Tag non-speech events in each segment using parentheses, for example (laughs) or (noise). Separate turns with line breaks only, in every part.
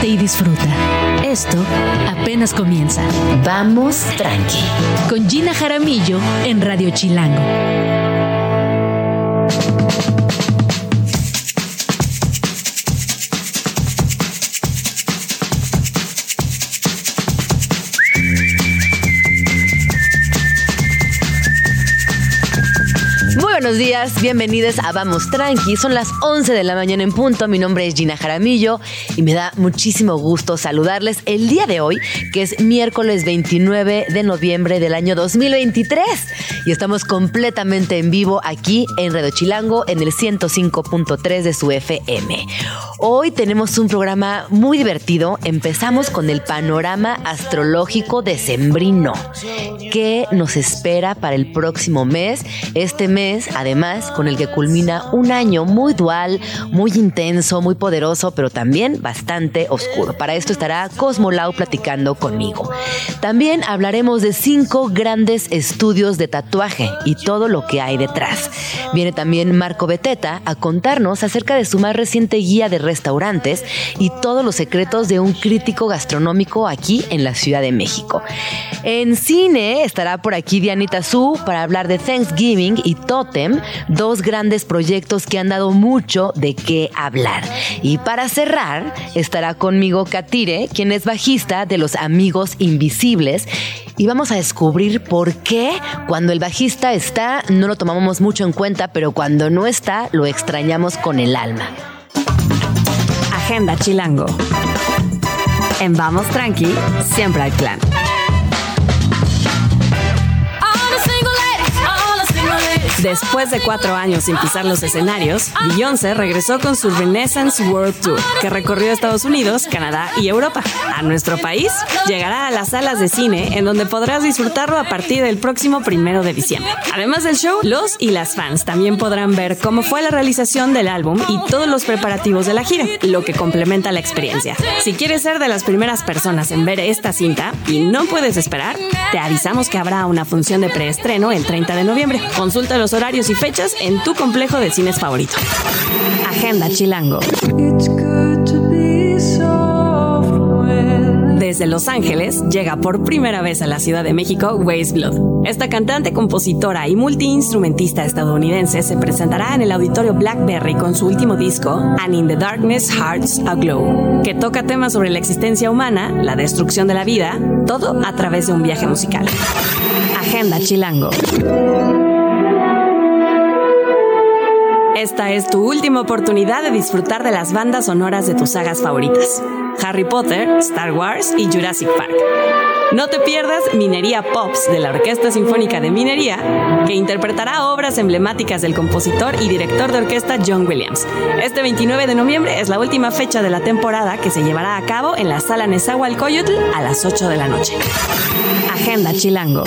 y disfruta. Esto apenas comienza. Vamos tranqui. Con Gina Jaramillo en Radio Chilango.
Buenos días, bienvenidos a Vamos Tranqui. Son las 11 de la mañana en punto. Mi nombre es Gina Jaramillo y me da muchísimo gusto saludarles el día de hoy, que es miércoles 29 de noviembre del año 2023. Y estamos completamente en vivo aquí en Redo Chilango en el 105.3 de su FM. Hoy tenemos un programa muy divertido. Empezamos con el panorama astrológico de Sembrino. ¿Qué nos espera para el próximo mes? Este mes además con el que culmina un año muy dual, muy intenso, muy poderoso, pero también bastante oscuro. Para esto estará Cosmo Lau platicando conmigo. También hablaremos de cinco grandes estudios de tatuaje y todo lo que hay detrás. Viene también Marco Beteta a contarnos acerca de su más reciente guía de restaurantes y todos los secretos de un crítico gastronómico aquí en la Ciudad de México. En cine estará por aquí Dianita Su para hablar de Thanksgiving y Dos grandes proyectos que han dado mucho de qué hablar. Y para cerrar, estará conmigo Katire, quien es bajista de Los Amigos Invisibles. Y vamos a descubrir por qué cuando el bajista está no lo tomamos mucho en cuenta, pero cuando no está lo extrañamos con el alma.
Agenda Chilango. En Vamos Tranqui, siempre hay plan. Después de cuatro años sin pisar los escenarios, Beyoncé regresó con su Renaissance World Tour, que recorrió Estados Unidos, Canadá y Europa. A nuestro país llegará a las salas de cine, en donde podrás disfrutarlo a partir del próximo primero de diciembre. Además del show, los y las fans también podrán ver cómo fue la realización del álbum y todos los preparativos de la gira, lo que complementa la experiencia. Si quieres ser de las primeras personas en ver esta cinta y no puedes esperar, te avisamos que habrá una función de preestreno el 30 de noviembre. Consulta los horarios y fechas en tu complejo de cines favorito. Agenda Chilango. Desde Los Ángeles llega por primera vez a la Ciudad de México Waze Blood. Esta cantante, compositora y multiinstrumentista estadounidense se presentará en el auditorio Blackberry con su último disco, And in the Darkness Hearts Aglow, que toca temas sobre la existencia humana, la destrucción de la vida, todo a través de un viaje musical. Agenda Chilango. Esta es tu última oportunidad de disfrutar de las bandas sonoras de tus sagas favoritas. Harry Potter, Star Wars y Jurassic Park. No te pierdas Minería Pops de la Orquesta Sinfónica de Minería, que interpretará obras emblemáticas del compositor y director de orquesta John Williams. Este 29 de noviembre es la última fecha de la temporada que se llevará a cabo en la sala Nezahualcóyotl a las 8 de la noche. Agenda Chilango.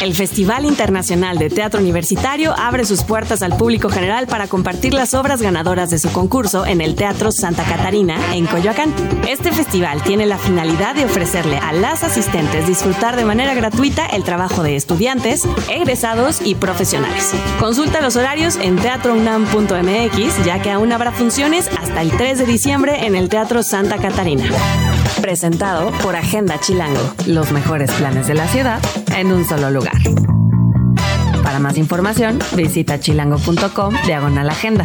El Festival Internacional de Teatro Universitario abre sus puertas al público general para compartir las obras ganadoras de su concurso en el Teatro Santa Catarina, en Coyoacán. Este festival tiene la finalidad de ofrecerle a las asistentes disfrutar de manera gratuita el trabajo de estudiantes, egresados y profesionales. Consulta los horarios en teatrounam.mx, ya que aún habrá funciones hasta el 3 de diciembre en el Teatro Santa Catarina. Presentado por Agenda Chilango, los mejores planes de la ciudad en un solo lugar. Para más información, visita chilango.com diagonal agenda.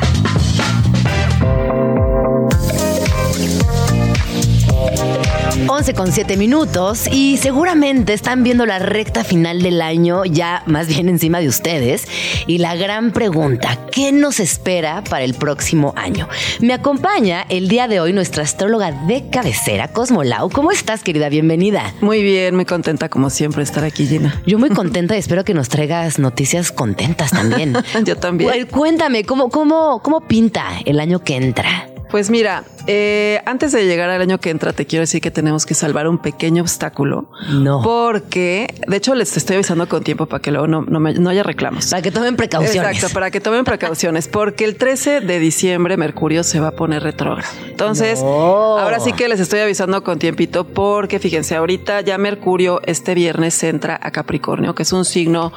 11 con 7 minutos y seguramente están viendo la recta final del año ya más bien encima de ustedes y la gran pregunta, ¿qué nos espera para el próximo año? Me acompaña el día de hoy nuestra astróloga de cabecera, Cosmo Lau. ¿Cómo estás, querida? Bienvenida.
Muy bien, muy contenta como siempre estar aquí, Gina.
Yo muy contenta y espero que nos traigas noticias contentas también. (laughs)
Yo también.
Cuéntame, ¿cómo, cómo, ¿cómo pinta el año que entra?
Pues mira, eh, antes de llegar al año que entra, te quiero decir que tenemos que salvar un pequeño obstáculo.
No.
Porque, de hecho, les estoy avisando con tiempo para que luego no, no, haya reclamos.
Para que tomen precauciones.
Exacto, para que tomen precauciones. Porque el 13 de diciembre Mercurio se va a poner retrógrado. Entonces, ahora sí que les estoy avisando con tiempito porque, fíjense, ahorita ya Mercurio este viernes entra a Capricornio, que es un signo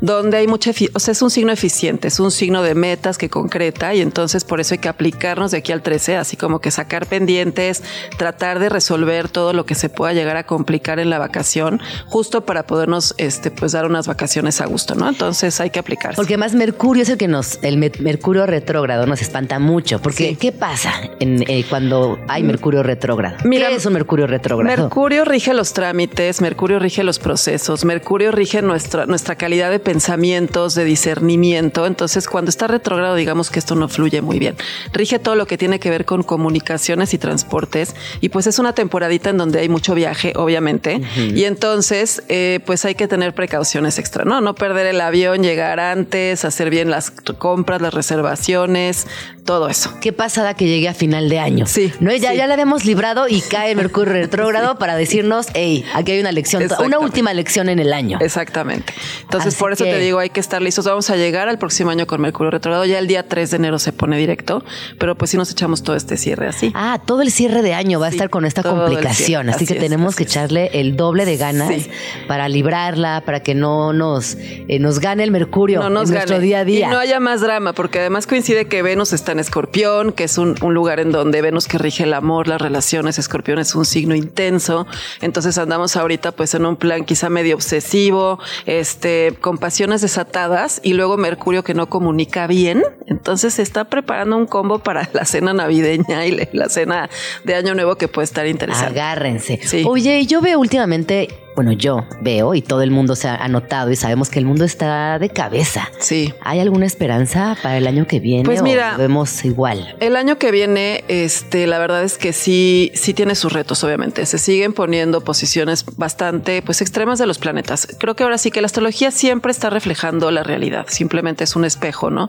donde hay mucha, o sea, es un signo eficiente, es un signo de metas que concreta y entonces por eso hay que aplicarnos de aquí al 13, así como que sacar pendientes, tratar de resolver todo lo que se pueda llegar a complicar en la vacación, justo para podernos este, pues dar unas vacaciones a gusto, ¿no? Entonces hay que aplicarse.
Porque más Mercurio es el que nos, el Mercurio retrógrado nos espanta mucho. Porque, ¿qué pasa en, eh, cuando hay Mercurio retrógrado? Mira, ¿Qué es un Mercurio retrógrado?
Mercurio rige los trámites, Mercurio rige los procesos, Mercurio rige nuestra, nuestra calidad de pensamientos, de discernimiento. Entonces, cuando está retrógrado, digamos que esto no fluye muy bien. Rige todo lo que tiene que ver con comunicaciones y transportes. Y pues es una temporadita en donde hay mucho viaje, obviamente. Y entonces, eh, pues hay que tener precauciones extra, ¿no? No perder el avión, llegar antes, hacer bien las compras, las reservaciones, todo eso.
Qué pasada que llegue a final de año.
Sí.
¿No? Ya, ya la habíamos librado y cae Mercurio (laughs) retrógrado para decirnos, hey, aquí hay una lección, una última lección en el año.
Exactamente. Entonces, por eso te digo, hay que estar listos. Vamos a llegar al próximo año con Mercurio retrógrado. Ya el día 3 de enero se pone directo, pero pues sí nos echamos todo este cierre así.
Ah, todo el cierre de año va a estar con esta complicación. Así, que tenemos que echarle el doble de ganas para librarla, para que no nos, eh, nos gane el Mercurio en nuestro día a día.
Y no haya más drama, porque además coincide que Venus está en Escorpión, que es un, lugar en donde Venus que rige el amor, las relaciones, Escorpión es un signo intenso. Entonces andamos ahorita pues en un plan quizá medio obsesivo, este, con pasiones desatadas y luego Mercurio que no comunica bien. Entonces se está preparando un combo para la cena navideña y la cena de Año Nuevo que puede estar interesante.
Agárrense. Oye, yo veo últimamente bueno, yo veo y todo el mundo se ha notado y sabemos que el mundo está de cabeza.
Sí.
¿Hay alguna esperanza para el año que viene?
Pues mira,
o vemos igual.
El año que viene, este, la verdad es que sí, sí tiene sus retos, obviamente. Se siguen poniendo posiciones bastante, pues, extremas de los planetas. Creo que ahora sí que la astrología siempre está reflejando la realidad. Simplemente es un espejo, ¿no?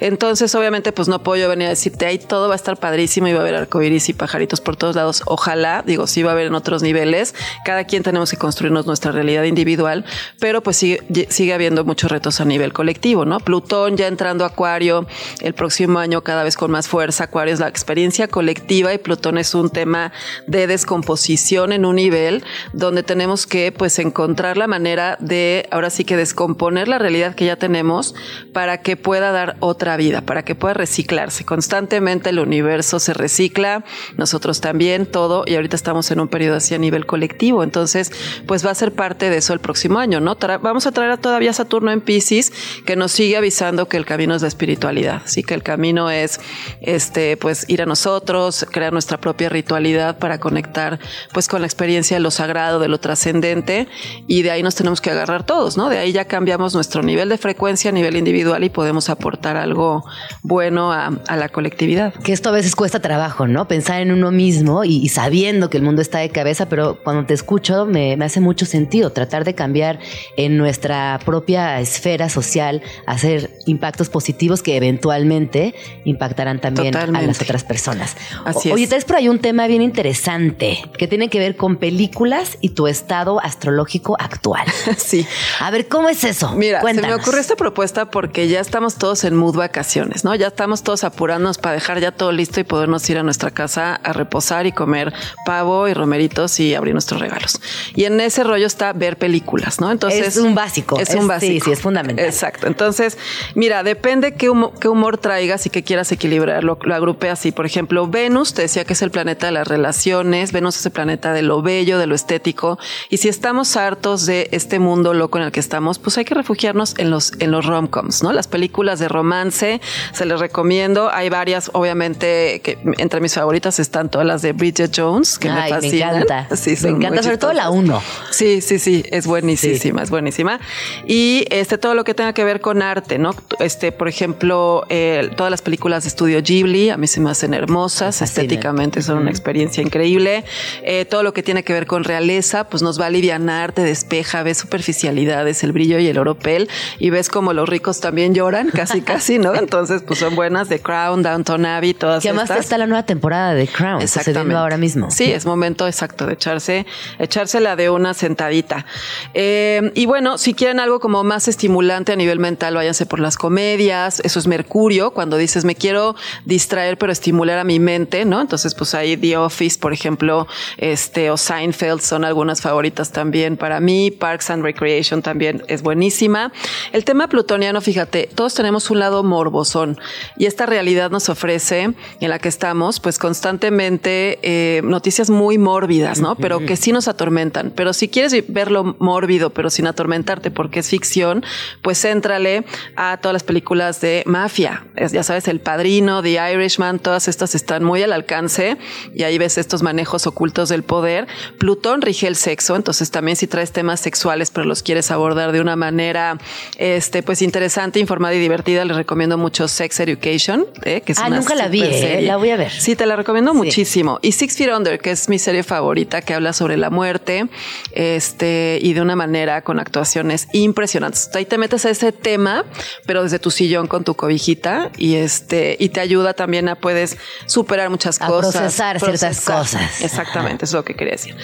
Entonces, obviamente, pues no puedo yo venir a decirte ahí todo va a estar padrísimo y va a haber arcoíris y pajaritos por todos lados. Ojalá, digo, sí va a haber en otros niveles. Cada quien tenemos que construir nuestra realidad individual, pero pues sigue, sigue habiendo muchos retos a nivel colectivo, ¿no? Plutón ya entrando a Acuario el próximo año cada vez con más fuerza. Acuario es la experiencia colectiva y Plutón es un tema de descomposición en un nivel donde tenemos que pues encontrar la manera de ahora sí que descomponer la realidad que ya tenemos para que pueda dar otra vida, para que pueda reciclarse. Constantemente el universo se recicla, nosotros también, todo, y ahorita estamos en un periodo así a nivel colectivo. Entonces, pues va a ser parte de eso el próximo año, ¿no? vamos a traer a todavía Saturno en Pisces, que nos sigue avisando que el camino es la espiritualidad, sí que el camino es este, pues ir a nosotros, crear nuestra propia ritualidad para conectar pues con la experiencia de lo sagrado, de lo trascendente, y de ahí nos tenemos que agarrar todos, ¿no? De ahí ya cambiamos nuestro nivel de frecuencia a nivel individual y podemos aportar algo bueno a, la colectividad.
Que esto a veces cuesta trabajo, ¿no? Pensar en uno mismo y, sabiendo que el mundo está de cabeza, pero cuando te escucho me, me hace mucho sentido, tratar de cambiar en nuestra propia esfera social, hacer impactos positivos que eventualmente impactarán también a las otras personas.
Así
Oye, traes por ahí un tema bien interesante que tiene que ver con películas y tu estado astrológico actual. (laughs)
Sí.
A ver, ¿cómo es eso?
Mira, se me ocurre esta propuesta porque ya estamos todos en mood vacaciones, ¿no? Ya estamos todos apurándonos para dejar ya todo listo y podernos ir a nuestra casa a reposar y comer pavo y romeritos y abrir nuestros regalos. Y en ese rollo está ver películas, ¿no?
Entonces es un básico.
Es, un básico.
Sí, sí, es fundamental.
Exacto. Entonces, mira, depende qué humor, qué humor traigas y qué quieras equilibrar. Lo, lo agrupé así. Por ejemplo, Venus, te decía que es el planeta de las relaciones. Venus es el planeta de lo bello, de lo estético. Y si estamos hartos de este mundo loco en el que estamos, pues hay que refugiarnos en los, en los romcoms, ¿no? Las películas de romance, se les recomiendo. Hay varias, obviamente, que entre mis favoritas están todas las de Bridget Jones, que me fascinan.
Me encanta.
Sí,
me encanta, sobre todo la uno.
Sí, sí, sí, es buenísima, es buenísima. Y este, todo lo que tenga que ver con arte, ¿no? Este, por ejemplo, eh, todas las películas de estudio Ghibli, a mí se me hacen hermosas, estéticamente son una experiencia increíble. Eh, todo lo que tiene que ver con realeza, pues nos va a aliviar, te despeja, ves superficialidades, el brillo y el oropel, y ves como los ricos también lloran, casi, (laughs) casi, ¿no? Entonces, pues son buenas, The Crown, Downton Abbey, todas
Que además está la nueva temporada de Crown,
Exactamente.
ahora mismo.
Sí, es momento exacto de echarse, echársela de una sentadita. Eh, y bueno, si quieren algo como más estimulante a nivel mental, váyanse por las comedias. Eso es Mercurio, cuando dices me quiero distraer pero estimular a mi mente, ¿no? Entonces, pues ahí The Office, por ejemplo, este o Seinfeld son algunas favoritas también para mí. Parks and Recreation también es buenísima. El tema plutoniano, fíjate, todos tenemos un lado morbosón y esta realidad nos ofrece en la que estamos, pues constantemente eh, noticias muy mórbidas, ¿no? Pero que sí nos atormentan. Pero si quieres verlo mórbido, pero sin atormentarte porque es ficción, pues éntrale a todas las películas de mafia. ya sabes, El Padrino, The Irishman, todas estas están muy al alcance y ahí ves estos manejos ocultos del poder. Plutón rige el sexo, entonces también si traes temas sexuales, pero los quieres abordar de una manera, este, pues interesante, informada y divertida, les recomiendo mucho Sex Education, ¿eh? que es
ah, nunca la vi, ¿eh? la voy a ver.
Sí, te la recomiendo muchísimo. Y Six Feet Under, que es mi serie favorita, que habla sobre la muerte, este, y de una manera con actuaciones impresionantes. Ahí te metes a ese tema, pero desde tu sillón con tu cobijita y este, y te ayuda también a puedes superar muchas
a
cosas.
Procesar, ciertas cosas. (laughs)
Exactamente, es lo que quería decir.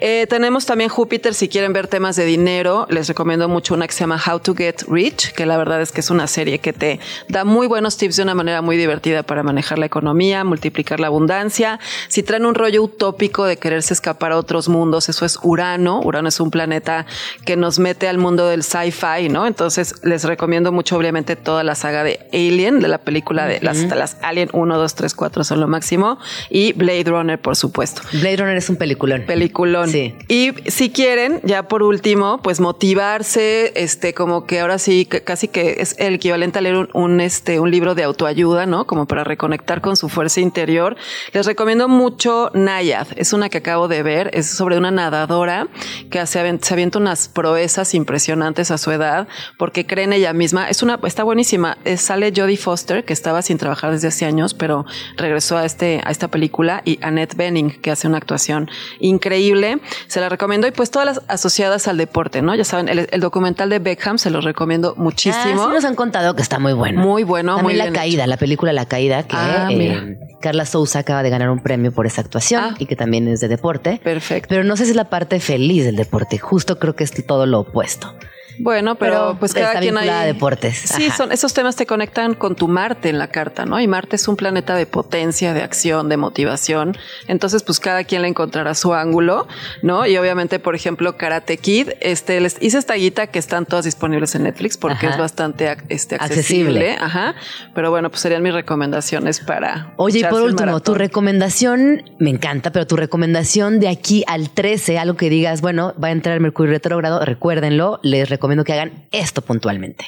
Eh, tenemos también Júpiter, si quieren ver temas de dinero, les recomiendo mucho una que se llama How to Get Rich, que la verdad es que es una serie que te da muy buenos tips de una manera muy divertida para manejar la economía, multiplicar la abundancia. Si traen un rollo utópico de quererse escapar a otros mundos, eso es Urano. Urano es un planeta que nos mete al mundo del sci-fi, ¿no? Entonces les recomiendo mucho, obviamente, toda la saga de Alien, de la película de las, las Alien 1, 2, 3, 4 son lo máximo. Y Blade Runner, por supuesto.
Blade Runner es un peliculón.
Peliculón. Sí. Y si quieren, ya por último, pues motivarse, este, como que ahora sí, casi que es el equivalente a leer un, este, un libro de autoayuda, ¿no? Como para reconectar con su fuerza interior. Les recomiendo mucho Nayad. Es una que acabo de ver. Es sobre una nadadora que se avienta unas proezas impresionantes a su edad porque cree en ella misma. Es una, está buenísima. sale Jodie Foster, que estaba sin trabajar desde hace años, pero regresó a este, a esta película y Annette Benning, que hace una actuación increíble. Se la recomiendo y pues todas las asociadas al deporte, ¿no? Ya saben, el, documental de Beckham se lo recomiendo muchísimo.
Ah, sí nos han contado que está muy bueno.
Muy bueno,
También
muy
La Caída, la película La Caída, que ah, eh, Carla Souza acaba de ganar un premio por esa actuación ah. y que también es de deporte.
Perfecto.
Pero no sé si es la parte feliz del deporte, justo creo que es todo lo opuesto.
Bueno, pero, pues cada quien hay
deportes.
Sí, son esos temas te conectan con tu Marte en la carta, ¿no? Y Marte es un planeta de potencia, de acción, de motivación. Entonces, pues cada quien le encontrará su ángulo, ¿no? Y obviamente, por ejemplo, Karate Kid, este les hice esta guita que están todas disponibles en Netflix porque es bastante este, accesible. Ajá. Pero bueno, pues serían mis recomendaciones para
Oye, y por último, tu recomendación me encanta, pero tu recomendación de aquí al 13, algo que digas, bueno, va a entrar Mercurio retrógrado, recuérdenlo, les recomiendo recomiendo que hagan esto puntualmente.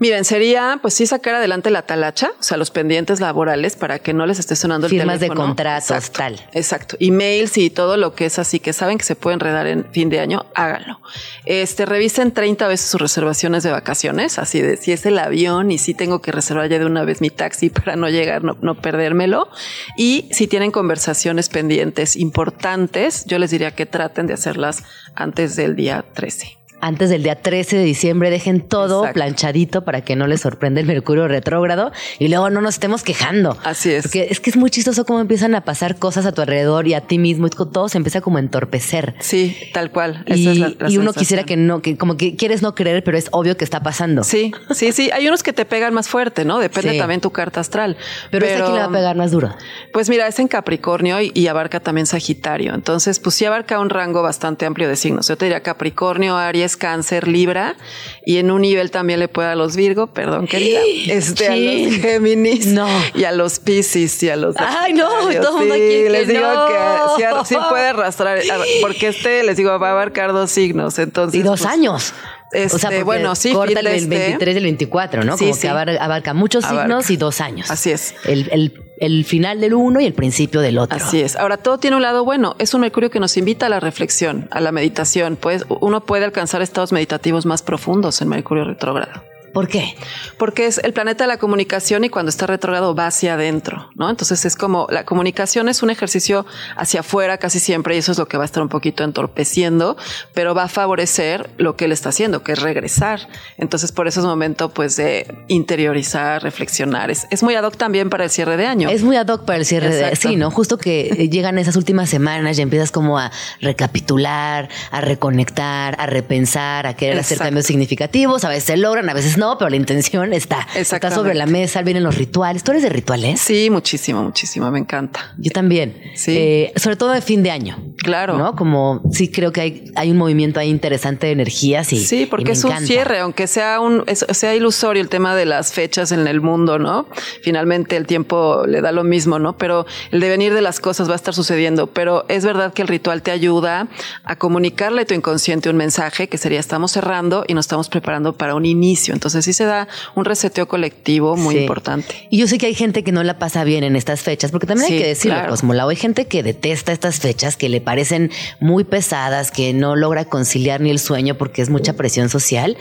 Miren, sería pues sí sacar adelante la talacha, o sea, los pendientes laborales para que no les esté sonando el
teléfono.
Firmas
de contratos, tal.
Exacto. Emails y todo lo que es así que saben que se puede enredar en fin de año, háganlo. Este, revisen 30 veces sus reservaciones de vacaciones, así de si es el avión y si tengo que reservar ya de una vez mi taxi (laughs) para no llegar, no, no perdérmelo. Y si tienen conversaciones pendientes importantes, yo les diría que traten de hacerlas antes del día 13
antes del día 13 de diciembre dejen todo planchadito para que no les sorprenda el mercurio retrógrado y luego no nos estemos quejando.
Así es.
Porque es que es muy chistoso cómo empiezan a pasar cosas a tu alrededor y a ti mismo y todo se empieza como a entorpecer.
Sí, tal cual.
y, uno quisiera que no, que como que quieres no creer, pero es obvio que está pasando.
Sí, sí, sí. Hay unos que te pegan más fuerte, ¿no? Depende también tu carta astral.
Pero, pero quién le va a pegar más duro.
Pues mira, es en Capricornio y, y abarca también Sagitario. Entonces, pues sí abarca un rango bastante amplio de signos. Yo te diría Capricornio, Aries, cáncer, libra y en un nivel también le puede a los Virgo, perdón querida, (gasps) este, a los Géminis
no.
y a los Piscis y a los...
Ay, no, todo
sí,
aquí
les digo que sí, puede arrastrar, porque este, les digo, va a abarcar dos signos, entonces...
Y dos
pues,
años.
Este, o sea, bueno, sí,
corta el 23 del 24, ¿no? Como que abarca, muchos signos y dos años.
Así es.
El, el, el, final del uno y el principio del otro.
Así es. Ahora, todo tiene un lado bueno. Es un Mercurio que nos invita a la reflexión, a la meditación. Pues uno puede alcanzar estados meditativos más profundos en Mercurio retrógrado.
¿Por qué?
Porque es el planeta de la comunicación y cuando está retrógrado va hacia adentro, ¿no? Entonces es como la comunicación es un ejercicio hacia afuera casi siempre y eso es lo que va a estar un poquito entorpeciendo, pero va a favorecer lo que él está haciendo, que es regresar. Entonces por eso es momento pues de interiorizar, reflexionar. Es, es muy ad hoc también para el cierre de año.
Es muy ad hoc para el cierre de Sí, ¿no? Justo que llegan esas últimas semanas y empiezas como a recapitular, a reconectar, a repensar, a querer hacer cambios significativos. A veces se logran, a veces no, pero la intención está. Está sobre la mesa, vienen los rituales. ¿Tú eres de rituales?
Sí, muchísimo, muchísimo. Me encanta.
Yo también. Sí. Eh, sobre todo de fin de año.
Claro.
¿No? Como sí creo que hay, hay un movimiento ahí interesante de energías y.
Sí, porque es un cierre, aunque sea un, sea ilusorio el tema de las fechas en el mundo, ¿no? Finalmente el tiempo le da lo mismo, ¿no? Pero el devenir de las cosas va a estar sucediendo. Pero es verdad que el ritual te ayuda a comunicarle a tu inconsciente un mensaje que sería estamos cerrando y nos estamos preparando para un inicio. Entonces, entonces sí se da un reseteo colectivo muy importante.
Y yo sé que hay gente que no la pasa bien en estas fechas, porque también hay que decirlo, claro. hay gente que detesta estas fechas, que le parecen muy pesadas, que no logra conciliar ni el sueño porque es mucha presión social.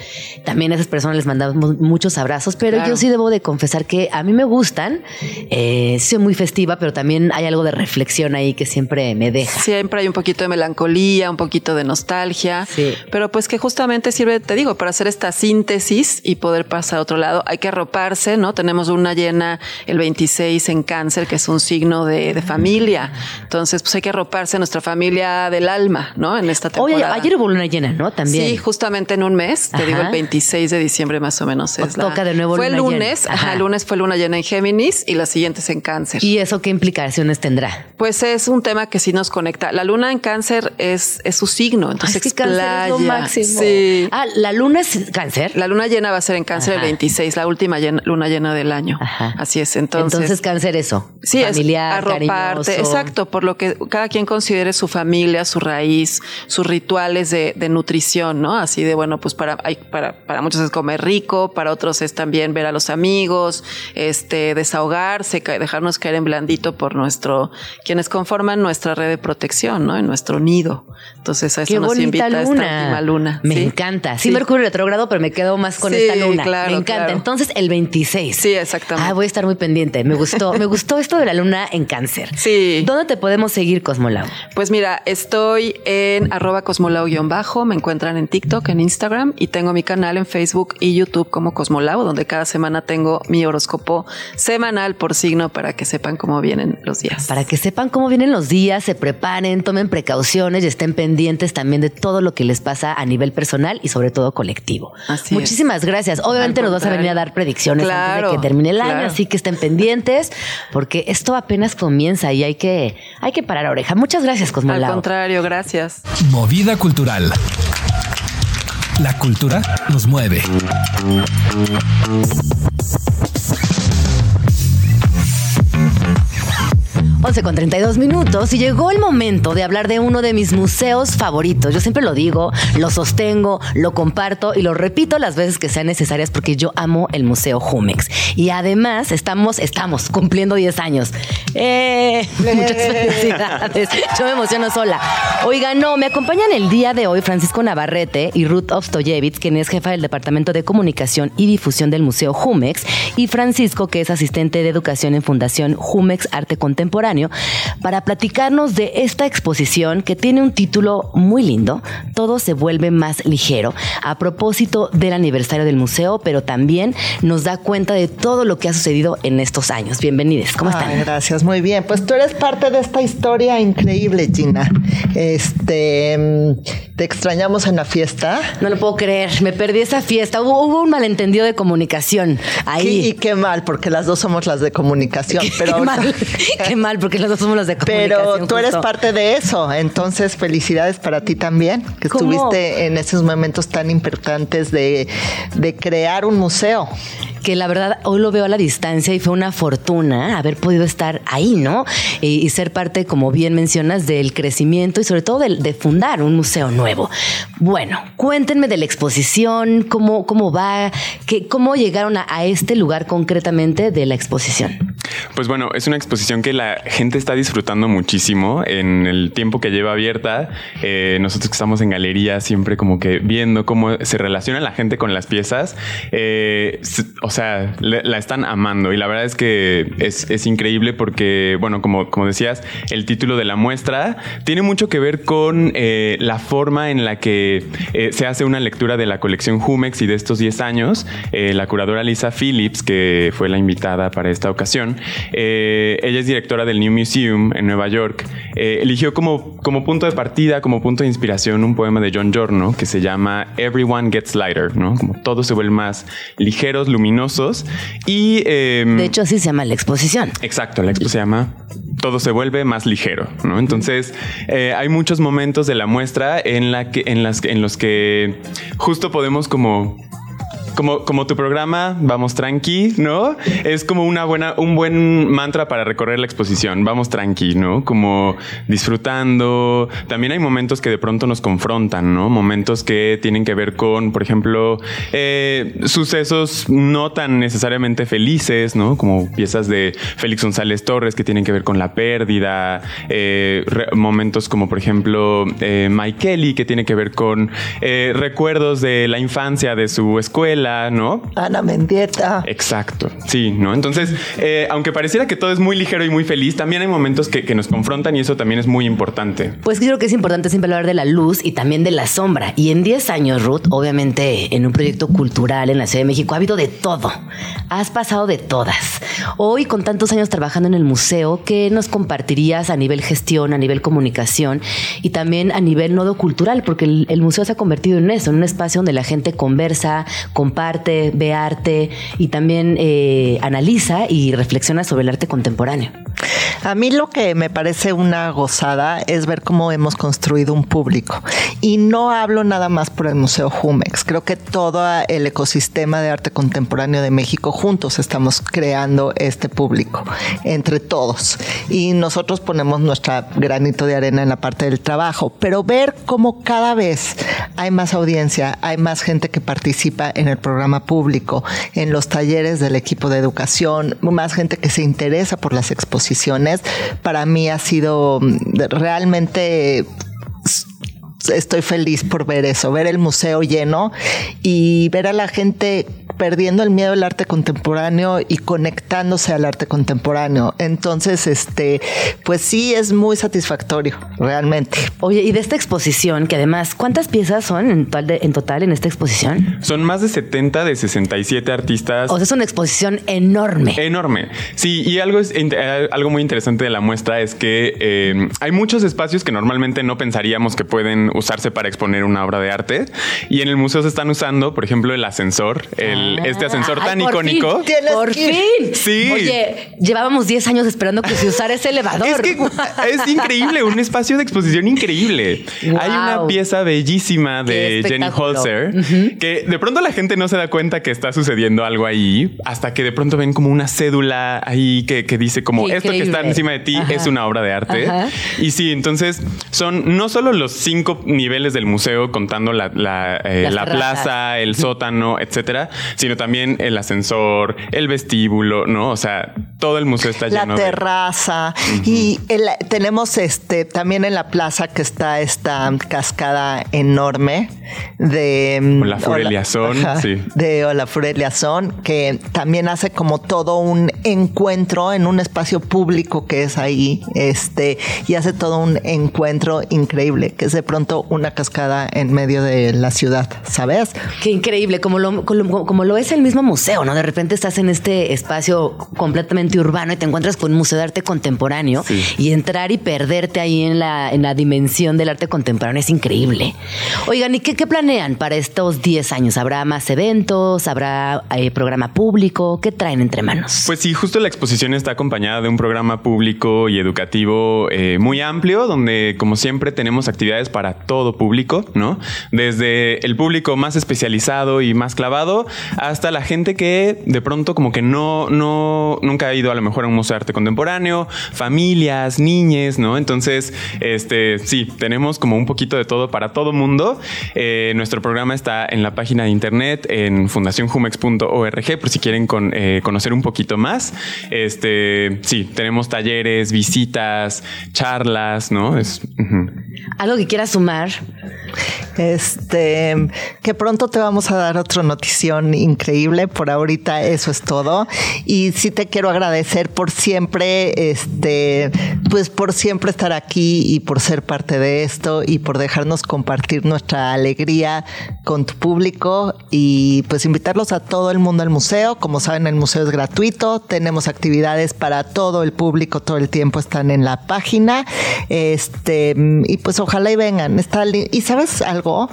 También a esas personas les mandamos muchos abrazos, pero yo sí debo de confesar que a mí me gustan. Eh, soy muy festiva, pero también hay algo de reflexión ahí que siempre me deja.
Siempre hay un poquito de melancolía, un poquito de nostalgia, pero pues que justamente sirve, te digo, para hacer esta síntesis y poder pasar a otro lado. Hay que arroparse, ¿no? Tenemos una llena el 26 en cáncer, que es un signo de, familia. Entonces, pues hay que arroparse nuestra familia del alma, ¿no? En esta temporada.
Oye, ayer hubo una llena, ¿no? También.
Sí, justamente en un mes, te digo el 26 de diciembre más o menos. Es
toca de nuevo
Fue el lunes, ajá. el lunes fue luna llena en Géminis y la siguiente es en cáncer.
¿Y eso qué implicaciones tendrá?
Pues es un tema que sí nos conecta. La luna en cáncer es, es su signo, entonces
es cáncer es máximo. Sí. Ah, la luna es cáncer.
La luna llena va a en cáncer el 26, la última luna llena del año. Así es. Entonces,
entonces cáncer eso.
Sí, familiar, es arroparte. Exacto, por lo que cada quien considere su familia, su raíz, sus rituales de, nutrición, ¿no? Así de bueno, pues para, hay, para, para muchos es comer rico, para otros es también ver a los amigos, este, desahogarse, dejarnos caer en blandito por nuestro, quienes conforman nuestra red de protección, ¿no? En nuestro nido. Entonces a eso nos invita luna. esta última luna.
Me encanta. Sí, Mercurio retrógrado, pero me quedo más con esta luna. me encanta. Entonces, el 26.
Sí, exactamente.
Ah, voy a estar muy pendiente. Me gustó, me gustó esto de la luna en cáncer.
Sí.
¿Dónde te podemos seguir, Cosmolau?
Pues mira, estoy en arroba cosmolau-bajo, me encuentran en TikTok, en Instagram y tengo mi canal en Facebook y YouTube como Cosmolau, donde cada semana tengo mi horóscopo semanal por signo para que sepan cómo vienen los días.
Para que sepan cómo vienen los días, se preparen, tomen precauciones y estén pendientes también de todo lo que les pasa a nivel personal y sobre todo colectivo.
Así
Muchísimas gracias. Obviamente nos vas a venir a dar predicciones antes de que termine el año, así que estén pendientes porque esto apenas comienza y hay que, hay que parar oreja. Muchas gracias, Cosmolao.
Al contrario, gracias.
Movida cultural. La cultura nos mueve.
11 con 32 minutos y llegó el momento de hablar de uno de mis museos favoritos. Yo siempre lo digo, lo sostengo, lo comparto y lo repito las veces que sean necesarias porque yo amo el Museo Jumex. Y además estamos, estamos cumpliendo 10 años. Eh, (laughs) muchas (laughs) felicidades. Yo me emociono sola. Oigan, no, me acompañan el día de hoy Francisco Navarrete y Ruth Obstoyevitz, quien es jefa del Departamento de Comunicación y Difusión del Museo Jumex, y Francisco, que es asistente de educación en Fundación Jumex Arte Contemporáneo para platicarnos de esta exposición que tiene un título muy lindo, Todo se vuelve más ligero, a propósito del aniversario del museo, pero también nos da cuenta de todo lo que ha sucedido en estos años. Bienvenidos, ¿cómo están?
gracias, muy bien. Pues tú eres parte de esta historia increíble, Gina. Este, te extrañamos en la fiesta.
No lo puedo creer, me perdí esa fiesta. Hubo, un malentendido de comunicación ahí.
Y, qué mal, porque las dos somos las de comunicación. (laughs) pero
qué mal, qué mal porque los dos somos los de comunicación.
Pero tú eres parte de eso, entonces felicidades para ti también, que estuviste en esos momentos tan importantes de, de crear un museo
que la verdad hoy lo veo a la distancia y fue una fortuna haber podido estar ahí, ¿no? Y, ser parte, como bien mencionas, del crecimiento y sobre todo de, fundar un museo nuevo. Bueno, cuéntenme de la exposición, cómo, cómo va, qué, cómo llegaron a, este lugar concretamente de la exposición.
Pues bueno, es una exposición que la gente está disfrutando muchísimo en el tiempo que lleva abierta. Eh, nosotros que estamos en galería siempre como que viendo cómo se relaciona la gente con las piezas, eh, o sea, la están amando y la verdad es que es, increíble porque, bueno, como, como decías, el título de la muestra tiene mucho que ver con eh, la forma en la que se hace una lectura de la colección Jumex y de estos 10 años. la curadora Lisa Phillips, que fue la invitada para esta ocasión, eh, ella es directora del New Museum en Nueva York. Eh, eligió como, como punto de partida, como punto de inspiración, un poema de John Giorno que se llama Everyone Gets Lighter, ¿no? Como todos se vuelven más ligeros, luminosos. Y.
Em, de hecho, así se llama la exposición.
Exacto, la exposición se llama todo se vuelve más ligero, ¿no? Entonces, eh, hay muchos momentos de la muestra en, la que, en, las, en los que justo podemos como como, como tu programa, vamos tranqui, ¿no? Es como una buena, un buen mantra para recorrer la exposición. Vamos tranqui, ¿no? Como disfrutando. También hay momentos que de pronto nos confrontan, ¿no? Momentos que tienen que ver con, por ejemplo, eh, sucesos no tan necesariamente felices, ¿no? Como piezas de Félix González Torres que tienen que ver con la pérdida. Eh, momentos como, por ejemplo, eh, Mike Kelly que tiene que ver con recuerdos de la infancia de su escuela ¿no?
Ana Mendieta.
Exacto, sí, ¿no? Entonces, eh, aunque pareciera que todo es muy ligero y muy feliz, también hay momentos que, nos confrontan y eso también es muy importante.
Pues creo que es importante siempre hablar de la luz y también de la sombra. Y en 10 años, Ruth, obviamente en un proyecto cultural en la Ciudad de México ha habido de todo. Has pasado de todas. Hoy, con tantos años trabajando en el museo, ¿qué nos compartirías a nivel gestión, a nivel comunicación y también a nivel nodo cultural? Porque el, el museo se ha convertido en eso, en un espacio donde la gente conversa, comparte comparte, ve arte y también eh, analiza y reflexiona sobre el arte contemporáneo.
A mí lo que me parece una gozada es ver cómo hemos construido un público. Y no hablo nada más por el Museo Jumex. Creo que todo el ecosistema de arte contemporáneo de México juntos estamos creando este público, entre todos. Y nosotros ponemos nuestra granito de arena en la parte del trabajo. Pero ver cómo cada vez hay más audiencia, hay más gente que participa en el programa público, en los talleres del equipo de educación, más gente que se interesa por las exposiciones, para mí ha sido mm, realmente estoy feliz por ver eso, ver el museo lleno y ver a la gente perdiendo el miedo al arte contemporáneo y conectándose al arte contemporáneo. Entonces, este, pues sí es muy satisfactorio, realmente.
Oye, y de esta exposición, que además, ¿cuántas piezas son en total, en, total en esta exposición?
Son más de 70 de 67 artistas.
O sea, es una exposición enorme.
Enorme. Sí, y algo, es, eh, algo muy interesante de la muestra es que eh, hay muchos espacios que normalmente no pensaríamos que pueden usarse para exponer una obra de arte. Y en el museo se están usando, por ejemplo, el ascensor, el, este ascensor tan icónico.
por fin.
Sí.
Oye, llevábamos 10 años esperando que se usara ese elevador.
Es que (laughs) es increíble, un espacio de exposición increíble. Hay una pieza bellísima de Jenny Holzer que de pronto la gente no se da cuenta que está sucediendo algo ahí hasta que de pronto ven como una cédula ahí que, dice como esto que está encima de ti es una obra de arte. Y sí, entonces son no solo los cinco niveles del museo contando la, la, eh, plaza, el sótano, etcétera, sino también el ascensor, el vestíbulo, ¿no? O sea, todo el museo está lleno
la terraza y tenemos este también en la plaza que está esta cascada enorme de
mm, la Fureliazón, sí.
De la Fureliazón que también hace como todo un encuentro en un espacio público que es ahí, este y hace todo un encuentro increíble, que es de pronto una cascada en medio de la ciudad, ¿sabes?
Qué increíble, como lo, como, lo es el mismo museo, ¿no? De repente estás en este espacio completamente urbano y te encuentras con un museo de arte contemporáneo y entrar y perderte ahí en la, en la dimensión del arte contemporáneo es increíble. Oigan, ¿y qué, planean para estos 10 años? ¿Habrá más eventos? ¿Habrá eh, programa público? ¿Qué traen entre manos?
Pues sí, justo la exposición está acompañada de un programa público y educativo eh, muy amplio, donde como siempre tenemos actividades para todo público, ¿no? Desde el público más especializado y más clavado hasta la gente que de pronto como que no, no, nunca ha ido a lo mejor a un museo de arte contemporáneo, familias, niñes, ¿no? Entonces, este, sí, tenemos como un poquito de todo para todo mundo. Eh, nuestro programa está en la página de internet en fundacionjumex.org por si quieren eh, conocer un poquito más. Este, sí, tenemos talleres, visitas, charlas, ¿no? Es,
Algo que quieras sumar.
Este, que pronto te vamos a dar otra notición increíble. Por ahorita eso es todo. Y sí te quiero agradecer por siempre, este, pues por siempre estar aquí y por ser parte de esto y por dejarnos compartir nuestra alegría con tu público y pues invitarlos a todo el mundo al museo. Como saben, el museo es gratuito. Tenemos actividades para todo el público todo el tiempo están en la página. Este, y pues ojalá y vengan. Está y sabes algo,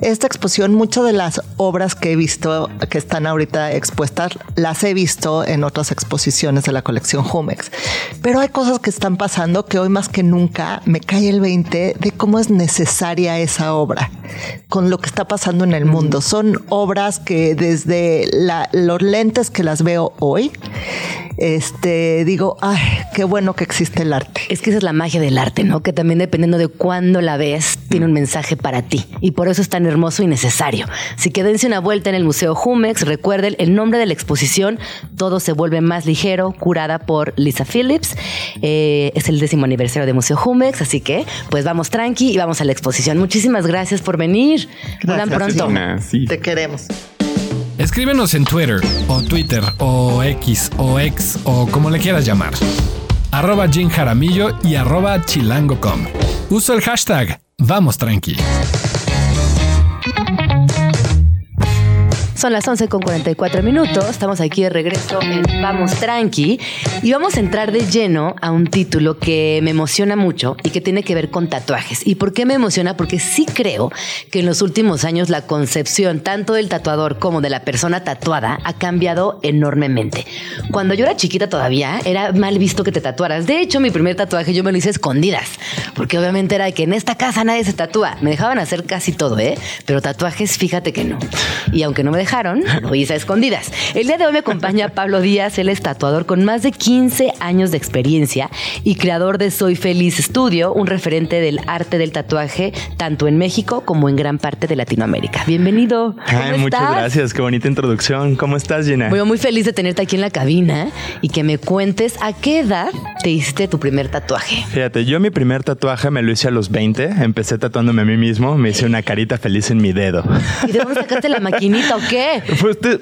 esta exposición, muchas de las obras que he visto que están ahorita expuestas, las he visto en otras exposiciones de la colección Jumex. Pero hay cosas que están pasando que hoy más que nunca me cae el 20 de cómo es necesaria esa obra con lo que está pasando en el mundo. Son obras que desde los lentes que las veo hoy, este, digo, ay, qué bueno que existe el arte.
Es que esa es la magia del arte, ¿no? Que también dependiendo de cuándo la ves, tiene un mensaje para ti. Y por eso es tan hermoso y necesario. Si que una vuelta en el Museo Jumex, recuerden el nombre de la exposición, Todo se vuelve más ligero, curada por Lisa Phillips. Eh, es el décimo aniversario de Museo Jumex, así que pues vamos tranqui y vamos a la exposición. Muchísimas gracias por venir. Vuelan pronto.
Te queremos.
Escríbenos en Twitter o Twitter o X o X o como le quieras llamar. Arroba Jim Jaramillo y arroba chilango.com. Uso el hashtag Vamos Tranqui.
Son las 11 con 44 minutos. Estamos aquí de regreso en Vamos Tranqui y vamos a entrar de lleno a un título que me emociona mucho y que tiene que ver con tatuajes. ¿Y por qué me emociona? Porque sí creo que en los últimos años la concepción tanto del tatuador como de la persona tatuada ha cambiado enormemente. Cuando yo era chiquita todavía era mal visto que te tatuaras. De hecho, mi primer tatuaje yo me lo hice escondidas, porque obviamente era que en esta casa nadie se tatúa. Me dejaban hacer casi todo, ¿eh? Pero tatuajes, fíjate que no. Y aunque no me dejaron, lo hice a escondidas. El día de hoy me acompaña Pablo Díaz, él es tatuador con más de 15 años de experiencia y creador de Soy Feliz Studio, un referente del arte del tatuaje tanto en México como en gran parte de Latinoamérica. Bienvenido.
Ay, muchas gracias, qué bonita introducción. ¿Cómo estás, Gina?
Voy muy feliz de tenerte aquí en la cabina y que me cuentes a qué edad te hiciste tu primer tatuaje.
Fíjate, yo mi primer tatuaje me lo hice a los 20, empecé tatuándome a mí mismo, me hice una carita feliz en mi dedo.
¿Y de dónde sacaste la maquinita o qué?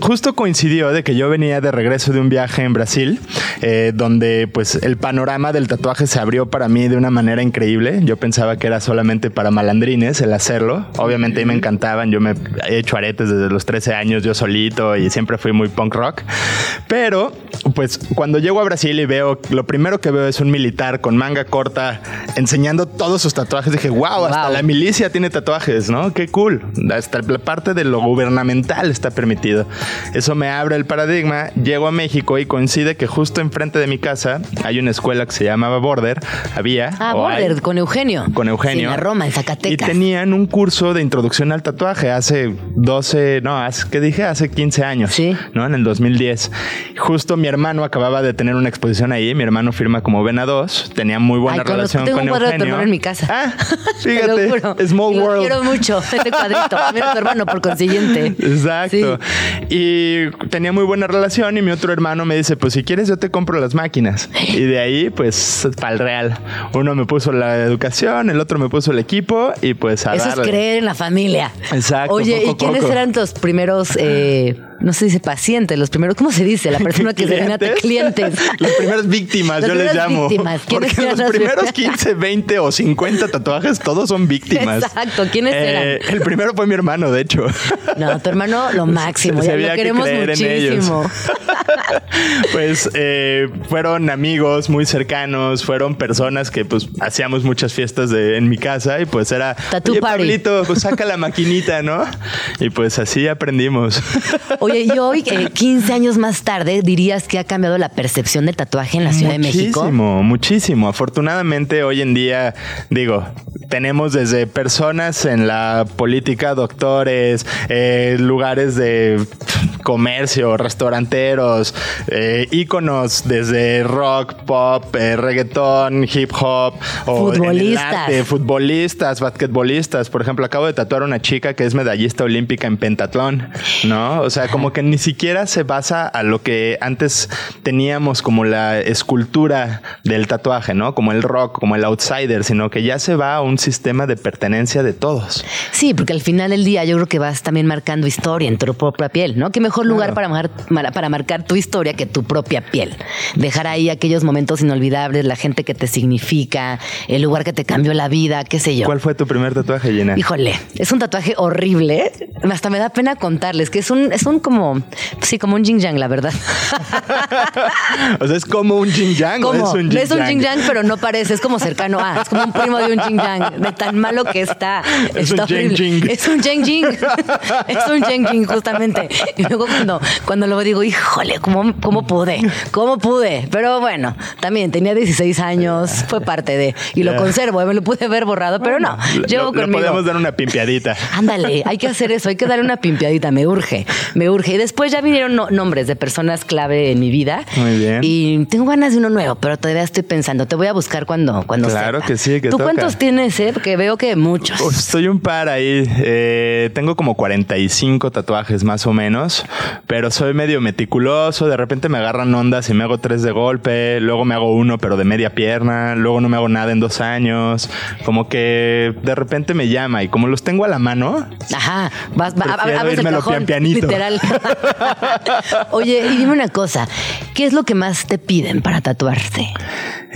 Justo coincidió de que yo venía de regreso de un viaje en Brasil, eh, donde pues el panorama del tatuaje se abrió para mí de una manera increíble. Yo pensaba que era solamente para malandrines el hacerlo. Obviamente me encantaban, yo me he hecho aretes desde los 13 años yo solito y siempre fui muy punk rock. Pero pues cuando llego a Brasil y veo, lo primero que veo es un militar con manga corta enseñando todos sus tatuajes, dije, wow, hasta la milicia tiene tatuajes, ¿no? Qué cool. Hasta la parte de lo gubernamental está permitido. Eso me abre el paradigma. Llego a México y coincide que justo enfrente de mi casa hay una escuela que se llamaba Border. Había.
Ah, Border, con Eugenio.
Con Eugenio.
en Roma, en Zacatecas.
Y tenían un curso de introducción al tatuaje hace 12, no, hace, ¿qué dije? Hace 15 años.
Sí.
¿No? En el 2010. Justo mi hermano acababa de tener una exposición ahí. Mi hermano firma como Vena 2. Tenía muy buena relación con, tengo un Eugenio.
en mi casa.
Ah, (laughs) fíjate. Small World.
quiero mucho este cuadrito. También tu hermano, por consiguiente. (laughs)
Exacto. Y tenía muy buena relación y mi otro hermano me dice, pues si quieres yo te compro las máquinas. Y de ahí, pues, para el real. Uno me puso la educación, el otro me puso el equipo y pues a
Eso es creer en la familia.
Exacto.
Oye, ¿y quiénes eran tus primeros... Eh, no se dice pacientes, los primeros, ¿cómo se dice? La persona que se a clientes. (laughs)
Las primeras víctimas, yo les llamo.
Víctimas.
Porque los primeros 15, 20 o 50 tatuajes, todos son víctimas.
Exacto, ¿quiénes eh, eran?
El primero fue mi hermano, de hecho.
No, tu hermano lo (laughs) máximo, ya lo queremos muchísimo. (laughs)
pues eh, fueron amigos muy cercanos, fueron personas que pues hacíamos muchas fiestas de, en mi casa y pues era,
Tattoo party.
pues saca la maquinita, ¿no? Y pues así aprendimos. (laughs)
Oye, y hoy, 15 años más tarde, dirías que ha cambiado la percepción del tatuaje en la Ciudad de México.
Muchísimo, muchísimo. Afortunadamente, hoy en día, digo, tenemos desde personas en la política, doctores, eh, lugares de comercio, restauranteros, eh, íconos desde rock, pop, eh, reggaetón, hip hop, o
Futbolistas.
arte, futbolistas, basquetbolistas. Por ejemplo, acabo de tatuar a una chica que es medallista olímpica en pentatlón, ¿no? O sea, como que ni siquiera se basa a lo que antes teníamos como la escultura del tatuaje, ¿no? Como el rock, como el outsider, sino que ya se va a un sistema de pertenencia de todos.
Sí, porque al final del día yo creo que vas también marcando historia en tu propia piel, ¿no? Qué mejor lugar para, mar- para marcar tu historia que tu propia piel. Dejar ahí aquellos momentos inolvidables, la gente que te significa, el lugar que te cambió la vida, qué sé yo.
¿Cuál fue tu primer tatuaje, Gina?
Híjole, es un tatuaje horrible. Hasta me da pena contarles que es un, es un como, sí, como un yin yang, la verdad. (laughs)
o sea, es como un yin yang. ¿o
Como,
Es un yin
es un yin yang, pero no parece, es como cercano a, es como un primo de un yin yang, de tan malo que está.
Es
está
un
horrible.
jing.
Es un yang jing. (laughs) es un yang jing, justamente. Y luego cuando, cuando lo digo, híjole, ¿cómo, ¿cómo pude? ¿Cómo pude? Pero bueno, también tenía 16 años, fue parte de, y lo conservo, me lo pude ver borrado, pero no, llevo
Lo-
conmigo.
podemos dar una pimpiadita.
Ándale, hay que hacer eso, hay que darle una pimpiadita, me urge, me urge. Y después ya vinieron no- nombres de personas clave en mi vida.
Muy bien.
Y tengo ganas de uno nuevo, pero todavía estoy pensando. Te voy a buscar cuando, cuando
Claro
sepa.
que sí, que
¿Tú
toca.
cuántos tienes, eh? Porque veo que muchos.
Uf, Estoy un par ahí. Eh, tengo como 45 tatuajes más o menos, pero soy medio meticuloso. De repente me agarran ondas y me hago tres de golpe. Luego me hago uno, pero de media pierna. Luego no me hago nada en dos años. Como que de repente me llama y como los tengo a la mano,
Ajá, vas, va, abres el cajón,
pian pianito.
literal. (laughs) Oye, y dime una cosa, ¿qué es lo que más te piden para tatuarse?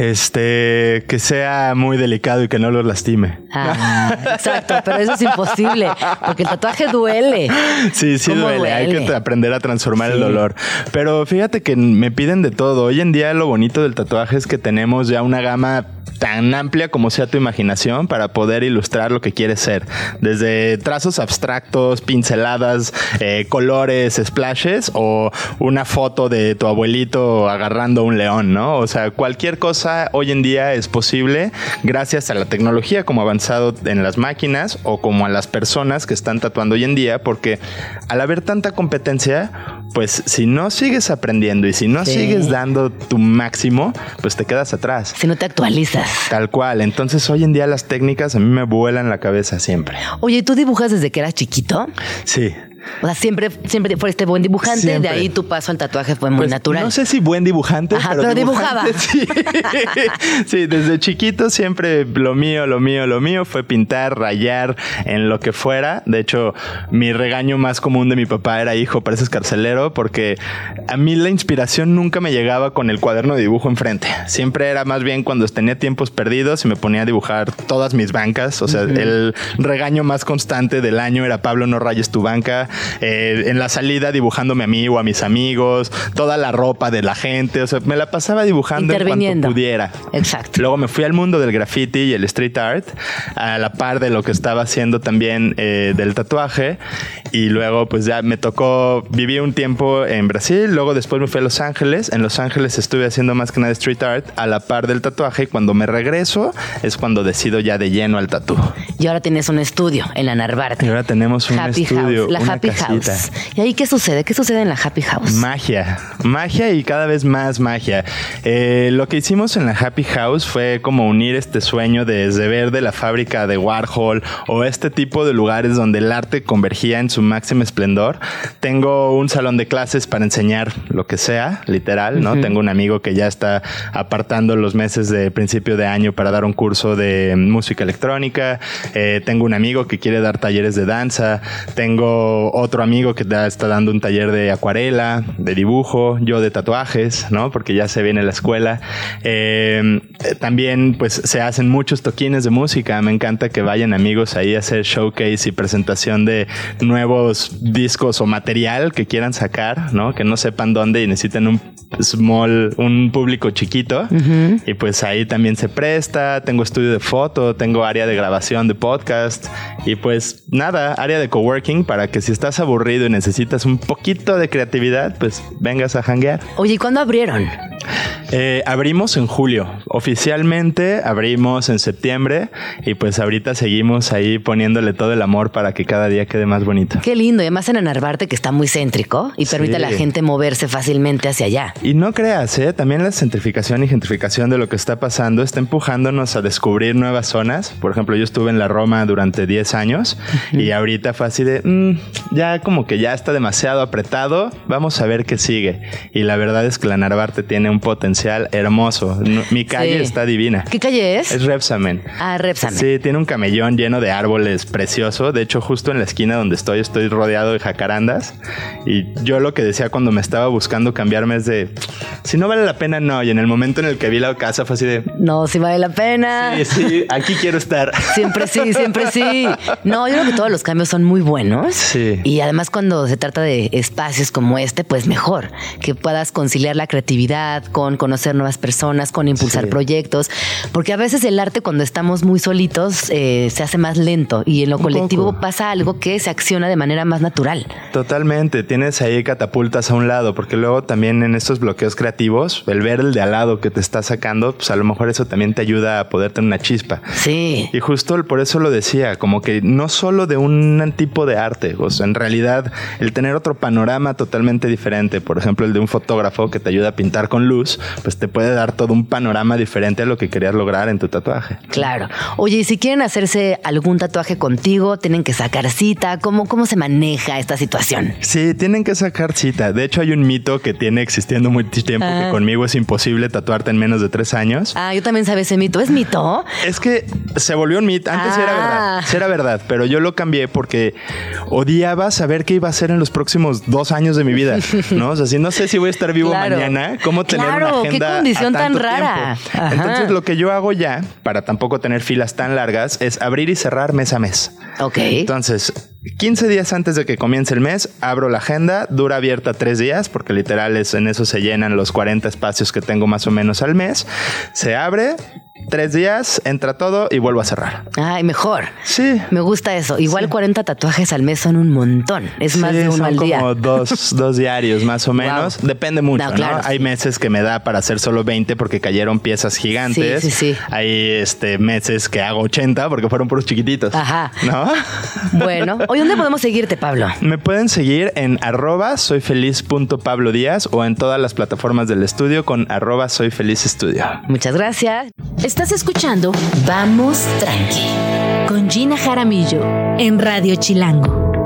Este, que sea muy delicado y que no los lastime.
Ah, exacto, pero eso es imposible, porque el tatuaje duele.
Sí, sí
¿Cómo
duele. Hay que aprender a transformar el dolor. Pero fíjate que me piden de todo. Hoy en día lo bonito del tatuaje es que tenemos ya una gama tan amplia como sea tu imaginación para poder ilustrar lo que quieres ser. Desde trazos abstractos, pinceladas, eh, colores, splashes o una foto de tu abuelito agarrando un león, ¿no? O sea, cualquier cosa hoy en día es posible gracias a la tecnología como avanzado en las máquinas o como a las personas que están tatuando hoy en día, porque al haber tanta competencia, pues si no sigues aprendiendo y si no
Sí.
sigues dando tu máximo, pues te quedas atrás.
Si no te actualizas.
Tal cual. Entonces hoy en día las técnicas a mí me vuelan la cabeza siempre.
Oye, ¿tú dibujas desde que eras chiquito?
Sí.
O sea, siempre, siempre fuiste buen dibujante,
Siempre.
de ahí tu paso al tatuaje fue muy
Pues,
natural.
No sé si buen dibujante,
Ajá,
pero,
pero
dibujante,
dibujaba.
Sí. (laughs) Sí, desde chiquito siempre lo mío, lo mío, lo mío fue pintar, rayar en lo que fuera. De hecho, mi regaño más común de mi papá era hijo, pareces carcelero, porque a mí la inspiración nunca me llegaba con el cuaderno de dibujo enfrente. Siempre era más bien cuando tenía tiempos perdidos y me ponía a dibujar todas mis bancas. O sea, el regaño más constante del año era Pablo, no rayes tu banca. Eh, en la salida dibujándome a mí o a mis amigos, toda la ropa de la gente. O sea, me la pasaba dibujando en cuanto pudiera.
Exacto.
Luego me fui al mundo del graffiti y el street art, a la par de lo que estaba haciendo también eh, del tatuaje. Y luego, pues ya me tocó, viví un tiempo en Brasil, luego después me fui a Los Ángeles. En Los Ángeles estuve haciendo más que nada street art a la par del tatuaje. Y cuando me regreso, es cuando decido ya de lleno al tatú.
Y ahora tienes un estudio en la Narvarte.
Y ahora tenemos un
Happy
estudio,
House, la
una
Happy
casita.
House. ¿Y ahí qué sucede? ¿Qué sucede en la Happy House?
Magia, magia y cada vez más magia. Eh, lo que hicimos en la Happy House fue como unir este sueño desde ver de la fábrica de Warhol o este tipo de lugares donde el arte convergía en su máximo esplendor. Tengo un salón de clases para enseñar lo que sea, literal, ¿no? Tengo un amigo que ya está apartando los meses de principio de año para dar un curso de música electrónica. Eh, tengo un amigo que quiere dar talleres de danza. Tengo otro amigo que da- está dando un taller de acuarela, de dibujo, yo de tatuajes, ¿no? Porque ya se viene la escuela. Eh, eh, también, pues, se hacen muchos toquines de música. Me encanta que vayan amigos ahí a hacer showcase y presentación de nuevos discos o material que quieran sacar, ¿no? Que no sepan dónde y necesiten un small, un público chiquito. Y pues ahí también se presta. Tengo estudio de foto, tengo área de grabación de podcast. Y pues nada, área de coworking para que si estás aburrido y necesitas un poquito de creatividad, pues vengas a hanguear.
Oye, ¿y cuándo abrieron?
Eh, abrimos en julio. Oficialmente abrimos en septiembre y pues ahorita seguimos ahí poniéndole todo el amor para que cada día quede más bonito.
Qué lindo. Y además en Narvarte, que está muy céntrico y permite a la gente moverse fácilmente hacia allá.
Y no creas, ¿eh? también la centrificación y gentrificación de lo que está pasando está empujándonos a descubrir nuevas zonas. Por ejemplo, yo estuve en la Roma durante 10 años y ahorita fue así de, mm, ya como que ya está demasiado apretado, vamos a ver qué sigue. Y la verdad es que la Narvarte tiene un potencial hermoso. Mi calle
Sí.
está divina.
¿Qué calle es?
Es Repsamen.
Ah, Repsamen.
Sí, tiene un camellón lleno de árboles precioso. De hecho, justo en la esquina donde estoy, estoy rodeado de jacarandas. Y yo lo que decía cuando me estaba buscando cambiarme es de, si no vale la pena, no. Y en el momento en el que vi la casa fue así de,
No, si vale la pena.
sí, sí, aquí quiero estar.
Siempre sí, siempre sí. No, yo creo que todos los cambios son muy buenos.
Sí.
Y además cuando se trata de espacios como este, pues mejor. Que puedas conciliar la creatividad con conocer nuevas personas, con impulsar
Sí.
proyectos. Porque a veces el arte cuando estamos muy solitos eh, se hace más lento y en lo colectivo
poco.
pasa algo que se acciona de manera más natural.
Totalmente, tienes ahí catapultas a un lado, porque luego también en estos bloqueos creativos, el ver el de al lado que te está sacando, pues a lo mejor eso también te ayuda a poder tener una chispa.
Sí.
Y justo por eso lo decía, como que no solo de un tipo de arte, o sea, en realidad el tener otro panorama totalmente diferente, por ejemplo el de un fotógrafo que te ayuda a pintar con luz, pues te puede dar todo un panorama diferente a lo que querías lograr en tu tatuaje.
Claro. Oye, y si quieren hacerse algún tatuaje contigo, tienen que sacar cita. ¿Cómo, cómo se maneja esta situación?
Sí, tienen que sacar cita. De hecho, hay un mito que tiene existiendo mucho tiempo
Ah.
que conmigo es imposible tatuarte en menos de tres años.
Ah, yo también sabía ese mito. ¿Es mito?
Es que se volvió un mito. Antes era
Ah.
verdad. Sí era verdad, pero yo lo cambié porque odiaba saber qué iba a hacer en los próximos dos años de mi vida. ¿No? O sea, si no sé si voy a estar vivo (laughs)
Claro.
mañana, ¿cómo
Claro,
una
qué
a
condición tan rara.
Entonces, lo que yo hago ya, para tampoco tener filas tan largas, es abrir y cerrar mes a mes.
Ok.
Entonces, 15 días antes de que comience el mes, abro la agenda, dura abierta tres días, porque literal es, en eso se llenan los 40 espacios que tengo más o menos al mes. Se abre, tres días, entra todo y vuelvo a cerrar.
Ay, mejor.
Sí.
Me gusta eso. Igual 40 tatuajes al mes son un montón. Es más
Sí,
de uno
son
al día.
como dos, (laughs) dos diarios más o menos.
Wow.
Depende mucho,
No,
¿no?
claro,
Hay
sí.
meses que me da para hacer solo 20 porque cayeron piezas gigantes.
Sí, sí, sí.
Hay este, meses que hago 80 porque fueron puros chiquititos.
Ajá.
¿No? (laughs)
Bueno, hoy ¿dónde podemos seguirte, Pablo?
Me pueden seguir en arroba soyfeliz.pablo díaz o en todas las plataformas del estudio con arroba soyfelizestudio.
Muchas gracias.
Estás escuchando Vamos Tranqui con Gina Jaramillo en Radio Chilango.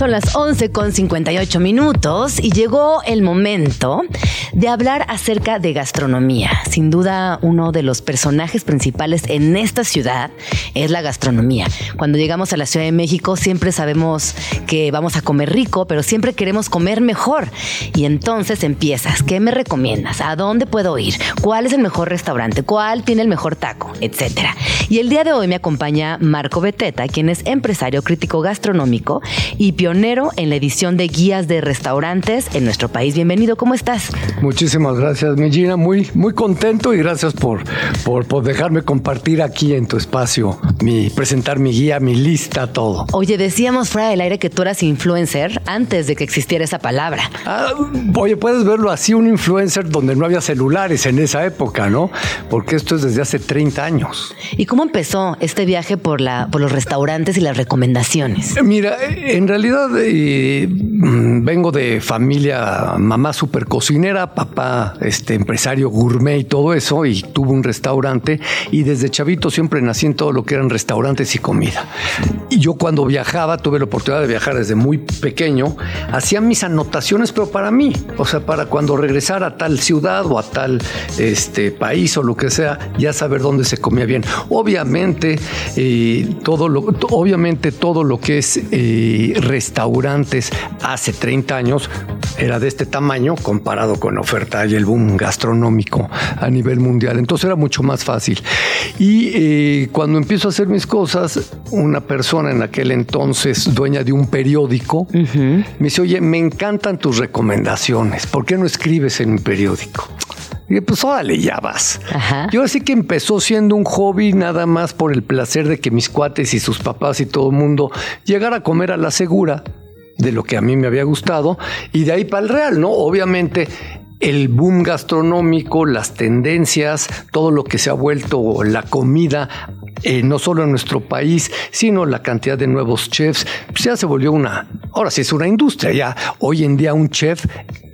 Son las 11 con 58 minutos y llegó el momento de hablar acerca de gastronomía. Sin duda, uno de los personajes principales en esta ciudad es la gastronomía. Cuando llegamos a la Ciudad de México siempre sabemos que vamos a comer rico, pero siempre queremos comer mejor. Y entonces empiezas, ¿qué me recomiendas? ¿A dónde puedo ir? ¿Cuál es el mejor restaurante? ¿Cuál tiene el mejor taco? Etcétera. Y el día de hoy me acompaña Marco Beteta, quien es empresario crítico gastronómico y pionero en la edición de guías de restaurantes en nuestro país. Bienvenido, ¿cómo estás?
Muchísimas gracias, mi Gina. Muy, muy contento y gracias por, por, por dejarme compartir aquí en tu espacio, mi, presentar mi guía, mi lista, todo.
Oye, decíamos fuera del aire que tú eras influencer antes de que existiera esa palabra.
Ah, oye, puedes verlo así, un influencer donde no había celulares en esa época, ¿no? Porque esto es desde hace 30 años.
¿Y cómo empezó este viaje por, la, por los restaurantes y las recomendaciones?
Mira, en realidad mm, vengo de familia, mamá super cocinera, papá este, empresario gourmet y todo eso, y tuve un restaurante y desde chavito siempre nací en todo lo que eran restaurantes y comida. Y yo cuando viajaba, tuve la oportunidad de viajar desde muy pequeño, hacía mis anotaciones, pero para mí, o sea, para cuando regresara a tal ciudad o a tal este, país o lo que sea, ya saber dónde se comía bien. Obviamente, eh, todo lo, obviamente todo lo que es eh, restaurantes hace 30 años era de este tamaño comparado con la oferta y el boom gastronómico a nivel mundial. Entonces era mucho más fácil. Y eh, cuando empiezo a hacer mis cosas, una persona en aquel entonces, dueña de un periódico, me dice, oye, me encantan tus recomendaciones. ¿Por qué no escribes en mi periódico? Dije, pues órale, ya vas.
Ajá.
Yo así que empezó siendo un hobby nada más por el placer de que mis cuates y sus papás y todo el mundo llegara a comer a la segura. de lo que a mí me había gustado y de ahí para el real, ¿no? Obviamente el boom gastronómico, las tendencias, todo lo que se ha vuelto la comida eh, no solo en nuestro país, sino la cantidad de nuevos chefs, pues ya se volvió una, ahora sí es una industria, ya hoy en día un chef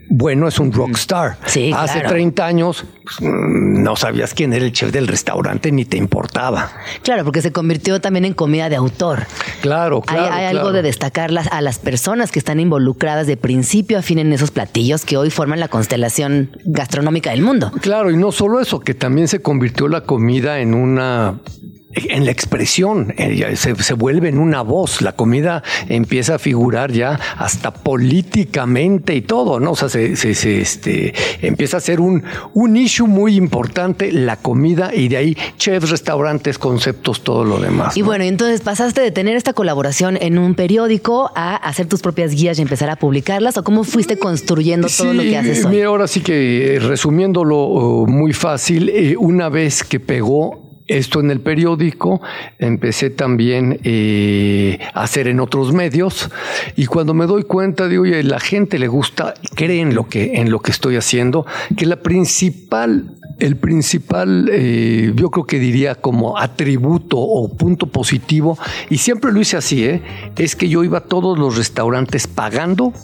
bueno es un rockstar.
Sí,
Hace
claro.
30 años pues, mm, no sabías quién era el chef del restaurante ni te importaba.
Claro, porque se convirtió también en comida de autor.
Claro, claro.
hay, algo
claro.
de destacar las- a las personas que están involucradas de principio a fin en esos platillos que hoy forman la constelación gastronómica del mundo.
Claro, y no solo eso, que también se convirtió la comida en una en la expresión, eh, se, se vuelve en una voz, la comida empieza a figurar ya hasta políticamente y todo, ¿no? O sea, se, se- se, este, empieza a ser un, un issue muy importante la comida y de ahí chefs, restaurantes, conceptos, todo lo demás.
Y
¿no?
bueno, entonces pasaste de tener esta colaboración en un periódico a hacer tus propias guías y empezar a publicarlas, o cómo fuiste construyendo todo lo que haces hoy.
Mira, ahora sí que eh, resumiéndolo oh, muy fácil, eh, una vez que pegó esto en el periódico, empecé también eh, a hacer en otros medios y cuando me doy cuenta de, oye, la gente le gusta, cree en lo que, en lo que estoy haciendo, que la principal el principal, eh, yo creo que diría como atributo o punto positivo, y siempre lo hice así, ¿eh? es que yo iba a todos los restaurantes pagando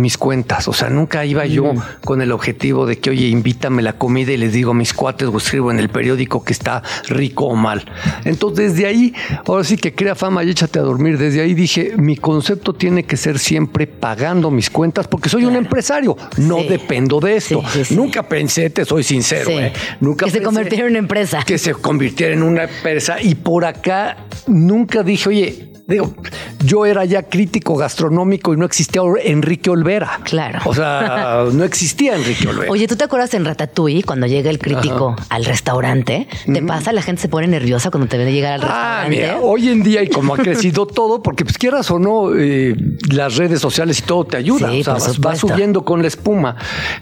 mis cuentas. O sea, nunca iba yo con el objetivo de que, oye, invítame la comida y les digo a mis cuates o escribo en el periódico que está rico o mal. Entonces, desde ahí, ahora sí que crea fama y échate a dormir. Desde ahí dije, mi concepto tiene que ser siempre pagando mis cuentas porque soy un empresario. No
Sí.
dependo de esto.
Sí, sí, sí.
Nunca pensé, te soy sincero. ¿eh? Nunca
que se convirtiera en una empresa.
que se convirtiera en una empresa. Y por acá nunca dije, oye, digo, yo era ya crítico gastronómico y no existía Enrique Olvera.
Claro.
O sea, (laughs) no existía Enrique Olvera.
Oye, ¿tú te acuerdas en Ratatouille cuando llega el crítico al restaurante? ¿Te pasa? La gente se pone nerviosa cuando te ve llegar al
Ah,
restaurante.
mira, hoy en día y como ha crecido (laughs) todo, porque pues quieras o no, eh, las redes sociales y todo te ayuda.
Sí,
o sea, vas, subiendo con la espuma.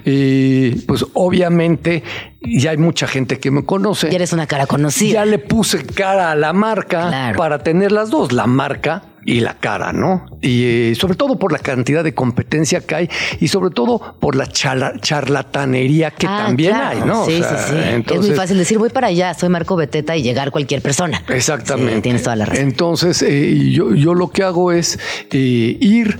Y pues obviamente ya hay mucha gente que me conoce.
Ya eres una cara conocida.
Ya le puse cara a la marca
Claro.
para tener las dos, la marca y la cara, ¿no? Y eh, sobre todo por la cantidad de competencia que hay y sobre todo por la charla- charlatanería que
Ah,
también
claro.
hay, ¿no? O
Sí,
sea,
sí, sí. es muy fácil decir, voy para allá, soy Marco Beteta y llegar cualquier persona.
Exactamente.
Sí, tienes toda la razón.
Entonces, eh, yo, yo lo que hago es eh, ir,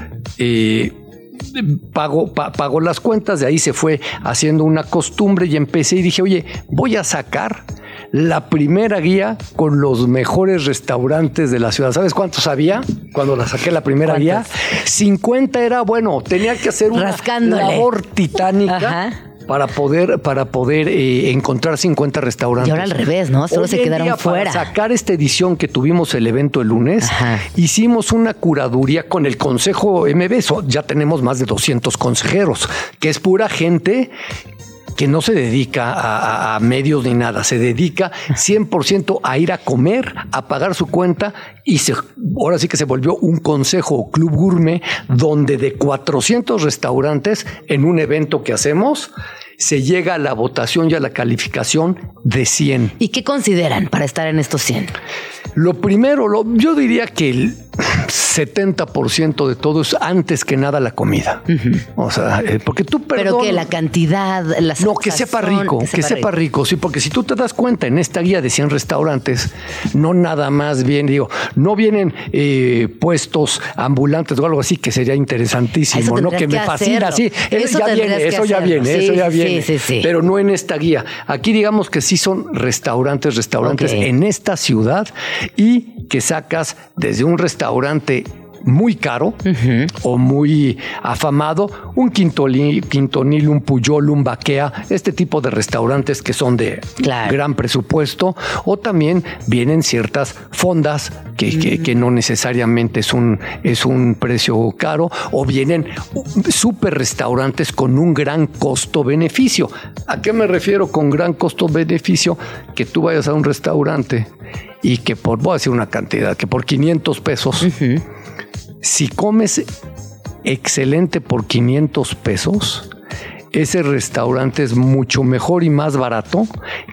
eh, pago, pa- pago las cuentas, de ahí se fue haciendo una costumbre y empecé y dije, oye, voy a sacar la primera guía con los mejores restaurantes de la ciudad. ¿Sabes cuántos había cuando la saqué la primera guía?
¿Cuántos?
50 era bueno, tenía que hacer una
Rascándole.
labor titánica.
Ajá.
Para poder, para poder eh, encontrar 50 restaurantes.
Y ahora al revés, ¿no? Solo
Hoy
se quedaron
día,
fuera.
Para sacar esta edición que tuvimos el evento el lunes,
Ajá.
hicimos una curaduría con el Consejo MB. So- Ya tenemos más de 200 consejeros, que es pura gente que no se dedica a, a- a medios ni nada, se dedica 100% a ir a comer, a pagar su cuenta y se, ahora sí que se volvió un consejo o club gourmet donde de 400 restaurantes en un evento que hacemos se llega a la votación y a la calificación de 100.
¿Y qué consideran para estar en estos 100?
Lo primero, lo- yo diría que el 70% de todo es antes que nada la comida. O sea, eh, porque tú
Pero
perdona-
que la cantidad, la
no, que sepa rico, que sepa, rico. sí, porque si tú te das cuenta en esta guía de 100 restaurantes, no nada más bien, digo, no vienen eh, puestos ambulantes o algo así, que sería
Eso
interesantísimo, ¿no? Que me
que
fascina, sí,
hacerlo.
eso
Eso
ya viene,
que
eso ya viene,
Sí,
eso ya
sí,
viene,
sí, sí.
pero no en esta guía. Aquí digamos que sí son restaurantes, restaurantes en esta ciudad y que sacas desde un restaurante muy caro o muy afamado, un quintonil, un puyol, un baquea, este tipo de restaurantes que son de
Claro.
gran presupuesto, o también vienen ciertas fondas que, que- que no necesariamente es un, es un precio caro, o vienen super restaurantes con un gran costo-beneficio. ¿A qué me refiero con gran costo-beneficio? Que tú vayas a un restaurante y que por, voy a decir una cantidad, que por 500 pesos, si comes excelente por 500 pesos, ese restaurante es mucho mejor y más barato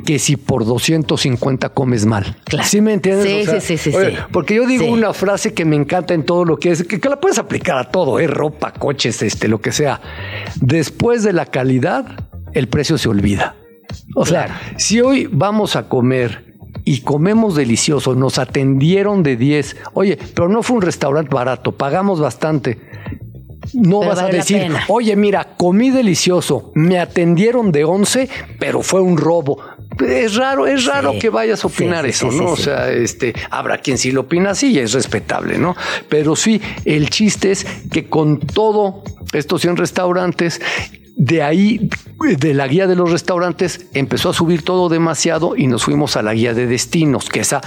que si por 250 comes mal.
Claro.
¿Sí me entiendes?
Sí,
O sea,
sí, sí, sí,
oye,
sí.
Porque yo digo
Sí.
una frase que me encanta en todo lo que es, que, que la puedes aplicar a todo, ¿eh? ropa, coches, este, lo que sea. Después de la calidad, el precio se olvida. O sea, si hoy vamos a comer y comemos delicioso, nos atendieron de 10, oye, pero no fue un restaurante barato, pagamos bastante. No
Pero
vas a
vale
decir, oye, mira, comí delicioso, me atendieron de 11, pero fue un robo. Es raro, es raro
Sí.
que vayas a opinar
Sí, sí,
eso,
sí,
¿no?
sí,
o
sí.
sea, este, habrá quien sí lo opina así y es respetable, ¿no? Pero sí, el chiste es que con todo estos 100 restaurantes, de ahí, de la guía de los restaurantes, empezó a subir todo demasiado y nos fuimos a la guía de destinos, que esa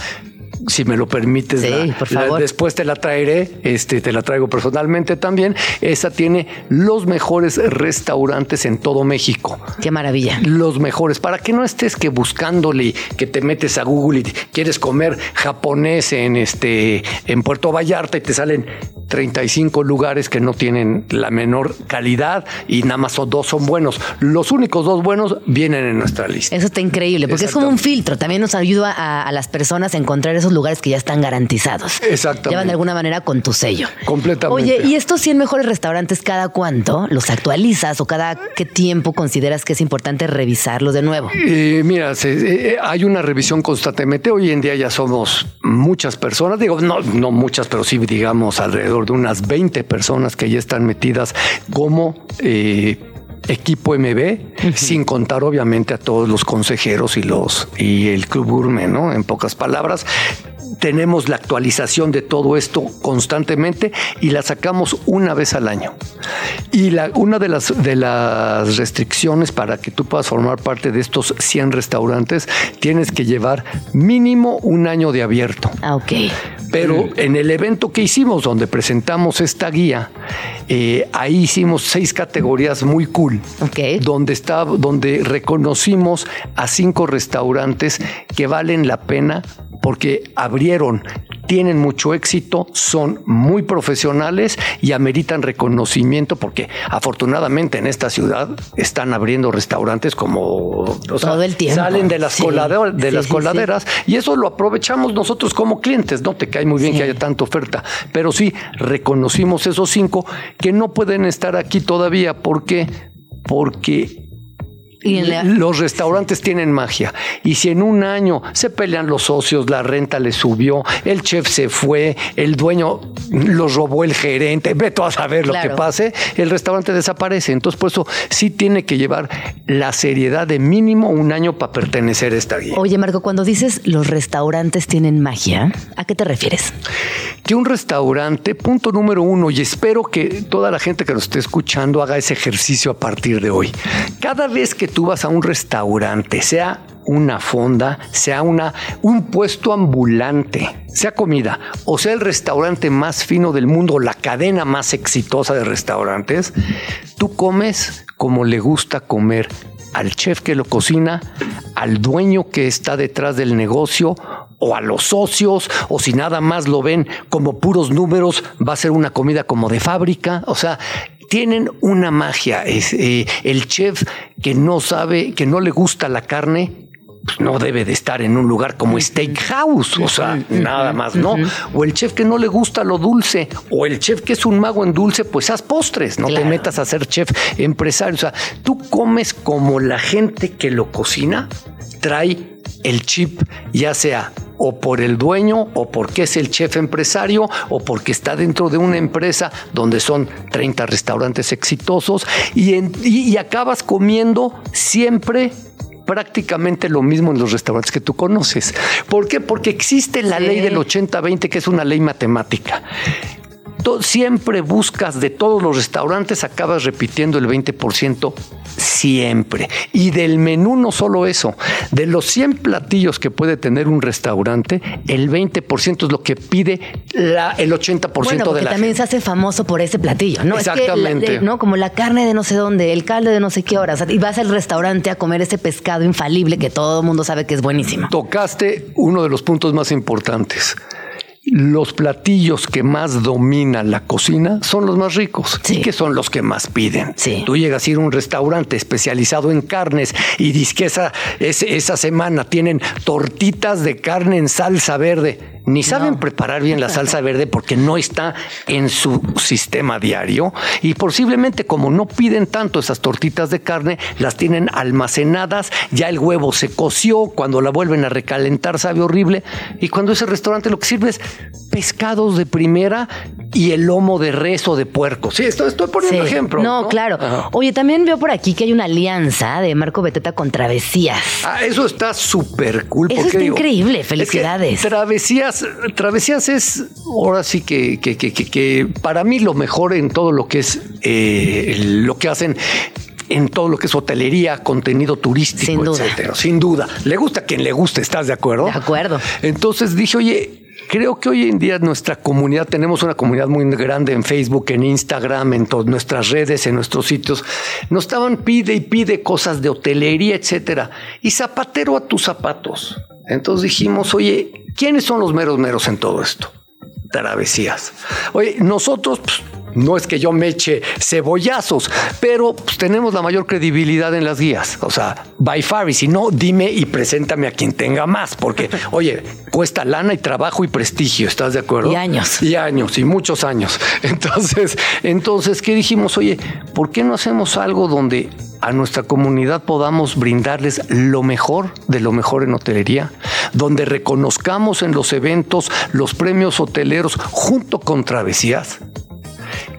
si me lo permites,
Sí,
la-
por
la-
favor.
después te la traeré, este, te la traigo personalmente también. Esa tiene los mejores restaurantes en todo México
Qué maravilla.
los mejores, para que no estés que buscándole, que te metes a Google y quieres comer japonés en este en Puerto Vallarta y te salen 35 lugares que no tienen la menor calidad y nada más son dos son buenos. Los únicos dos buenos vienen en nuestra lista.
Eso está increíble, porque es como un filtro. También nos ayuda a, a las personas a encontrar esos lugares que ya están garantizados.
Exactamente.
Llevan de alguna manera con tu sello.
Completamente.
Oye, ¿y estos 100 mejores restaurantes cada cuánto los actualizas o cada qué tiempo consideras que es importante revisarlos de nuevo?
Eh, mira, se- eh, hay una revisión constantemente. Hoy en día ya somos muchas personas, digo, no, no muchas, pero sí digamos alrededor de unas 20 personas que ya están metidas como eh, equipo MB, sin contar obviamente a todos los consejeros y los y el club gourmet, ¿no? En pocas palabras. Tenemos la actualización de todo esto constantemente y la sacamos una vez al año. Y la, una de las, de las restricciones para que tú puedas formar parte de estos 100 restaurantes, tienes que llevar mínimo un año de abierto.
Ah, ok.
Pero en el evento que hicimos, donde presentamos esta guía, eh, ahí hicimos seis categorías muy cool. Donde, está, donde reconocimos a cinco restaurantes que valen la pena porque abrieron, tienen mucho éxito, son muy profesionales y ameritan reconocimiento porque afortunadamente en esta ciudad están abriendo restaurantes como o sea,
Todo el tiempo.
salen de las,
Sí.
colade- de
Sí,
las
sí,
coladeras y eso lo aprovechamos nosotros como clientes, no te cae muy bien que haya tanta oferta, pero sí reconocimos esos cinco que no pueden estar aquí todavía. ¿Por qué? Porque
Y en la-
los restaurantes tienen magia. Y si en un año se pelean los socios, la renta le subió, el chef se fue, el dueño los robó el gerente, ve tú a saber lo que pase, el restaurante desaparece. Entonces, por eso sí tiene que llevar la seriedad de mínimo un año para pertenecer a esta guía.
Oye, Marco, cuando dices los restaurantes tienen magia, ¿a qué te refieres?
que un restaurante, punto número uno, y espero que toda la gente que nos esté escuchando haga ese ejercicio a partir de hoy. Cada vez que tú vas a un restaurante, sea una fonda, sea una, un puesto ambulante, sea comida, o sea el restaurante más fino del mundo, la cadena más exitosa de restaurantes, tú comes como le gusta comer al chef que lo cocina, al dueño que está detrás del negocio o a los socios, o si nada más lo ven como puros números, va a ser una comida como de fábrica. O sea, tienen una magia. Es, eh, el chef que no sabe, que no le gusta la carne, pues no debe de estar en un lugar como Steakhouse, o sea, nada más, ¿no? O el chef que no le gusta lo dulce, o el chef que es un mago en dulce, pues haz postres, no te metas a ser chef empresario. O sea, tú comes como la gente que lo cocina trae el chip, ya sea o por el dueño, o porque es el chef empresario, o porque está dentro de una empresa donde son 30 restaurantes exitosos, y, en- y- y acabas comiendo siempre prácticamente lo mismo en los restaurantes que tú conoces. ¿Por qué? Porque existe la
Sí.
ley del 80-20, que es una ley matemática. Siempre buscas de todos los restaurantes, acabas repitiendo el 20% siempre. Y del menú no solo eso, de los 100 platillos que puede tener un restaurante, el 20% es lo que pide la- el 80%
Bueno,
de la
también
gente.
se hace famoso por ese platillo, ¿no? Es que la-
Exactamente.
¿no? Como la carne de no sé dónde, el caldo de no sé qué horas. Y vas al restaurante a comer ese pescado infalible que todo el mundo sabe que es buenísimo.
Tocaste uno de los puntos más importantes. Los platillos que más dominan la cocina son los más ricos
Sí.
y que son los que más piden.
Sí.
Tú llegas a ir a un restaurante especializado en carnes y dices que esa, esa semana tienen tortitas de carne en salsa verde. Ni saben preparar bien la salsa verde porque no está en su sistema diario y posiblemente como no piden tanto esas tortitas de carne, las tienen almacenadas, ya el huevo se coció, cuando la vuelven a recalentar sabe horrible y cuando ese restaurante lo que sirve es pescados de primera y el lomo de res o de puerco. Sí, esto estoy poniendo
Sí.
ejemplo.
No, claro.
Ajá.
Oye, también veo por aquí que hay una alianza de Marco Beteta con Travesías.
Ah, eso está súper cool.
Eso está
digo,
increíble,
es que
felicidades.
Travesías, travesías es ahora sí que, que, que- que- para mí lo mejor en todo lo que es eh, lo que hacen en todo lo que es hotelería, contenido turístico,
Sin duda.
etcétera. Sin duda. Le gusta a quien le guste, ¿estás de acuerdo?
De acuerdo.
Entonces dije, oye, creo que hoy en día nuestra comunidad, tenemos una comunidad muy grande en Facebook, en Instagram, en todas nuestras redes, en nuestros sitios. Nos estaban pide y pide cosas de hotelería, etcétera. Y zapatero a tus zapatos. Entonces dijimos, oye, ¿quiénes son los meros meros en todo esto? Travesías. Oye, nosotros, pues, no es que yo me eche cebollazos, pero pues, tenemos la mayor credibilidad en las guías. O sea, by far, y si no, dime y preséntame a quien tenga más, porque, (laughs) oye, cuesta lana y trabajo y prestigio, ¿estás de acuerdo?
Y años.
Y años, y muchos años. (laughs) Entonces, entonces, ¿qué dijimos? Oye, ¿por qué no hacemos algo donde a nuestra comunidad podamos brindarles lo mejor de lo mejor en hotelería, donde reconozcamos en los eventos los premios hoteleros junto con travesías?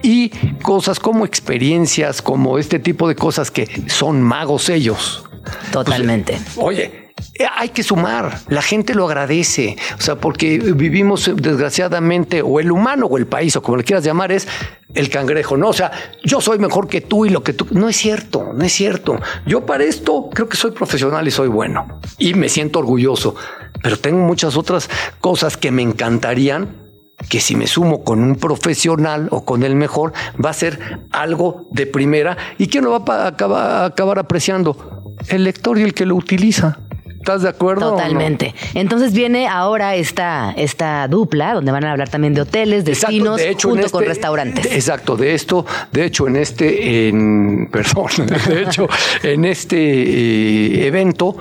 Y cosas como experiencias, como este tipo de cosas que son magos ellos.
Totalmente.
Oye, hay que sumar, la gente lo agradece, o sea, porque vivimos desgraciadamente, o el humano o el país, o como le quieras llamar, es el cangrejo, ¿no? O sea, yo soy mejor que tú y lo que tú... No es cierto, no es cierto. Yo para esto creo que soy profesional y soy bueno, y me siento orgulloso, pero tengo muchas otras cosas que me encantarían que si me sumo con un profesional o con el mejor, va a ser algo de primera. ¿Y quién lo va a acabar, acabar apreciando? El lector y el que lo utiliza. ¿Estás de acuerdo? no?
Totalmente. Entonces viene ahora esta, esta dupla donde van a hablar también de hoteles,
Exacto,
destinos,
de hecho, en
junto con
este-
restaurantes.
de- Exacto, de esto, de hecho, en este, en, (laughs) perdón, de hecho, en este eh, evento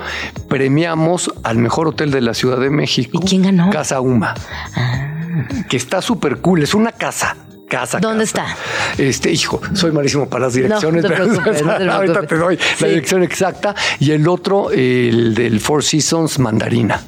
premiamos al mejor hotel de la Ciudad de México.
¿Y quién ganó? Ah.
Casa Uma. Que está súper cool, es una casa. Casa,
¿Dónde
casa.
está?
Este, hijo, soy malísimo para las direcciones.
No te
pero-
preocupes, no te (laughs)
Ahorita te doy
Sí.
la dirección exacta. Y el otro, el del Four Seasons Mandarina.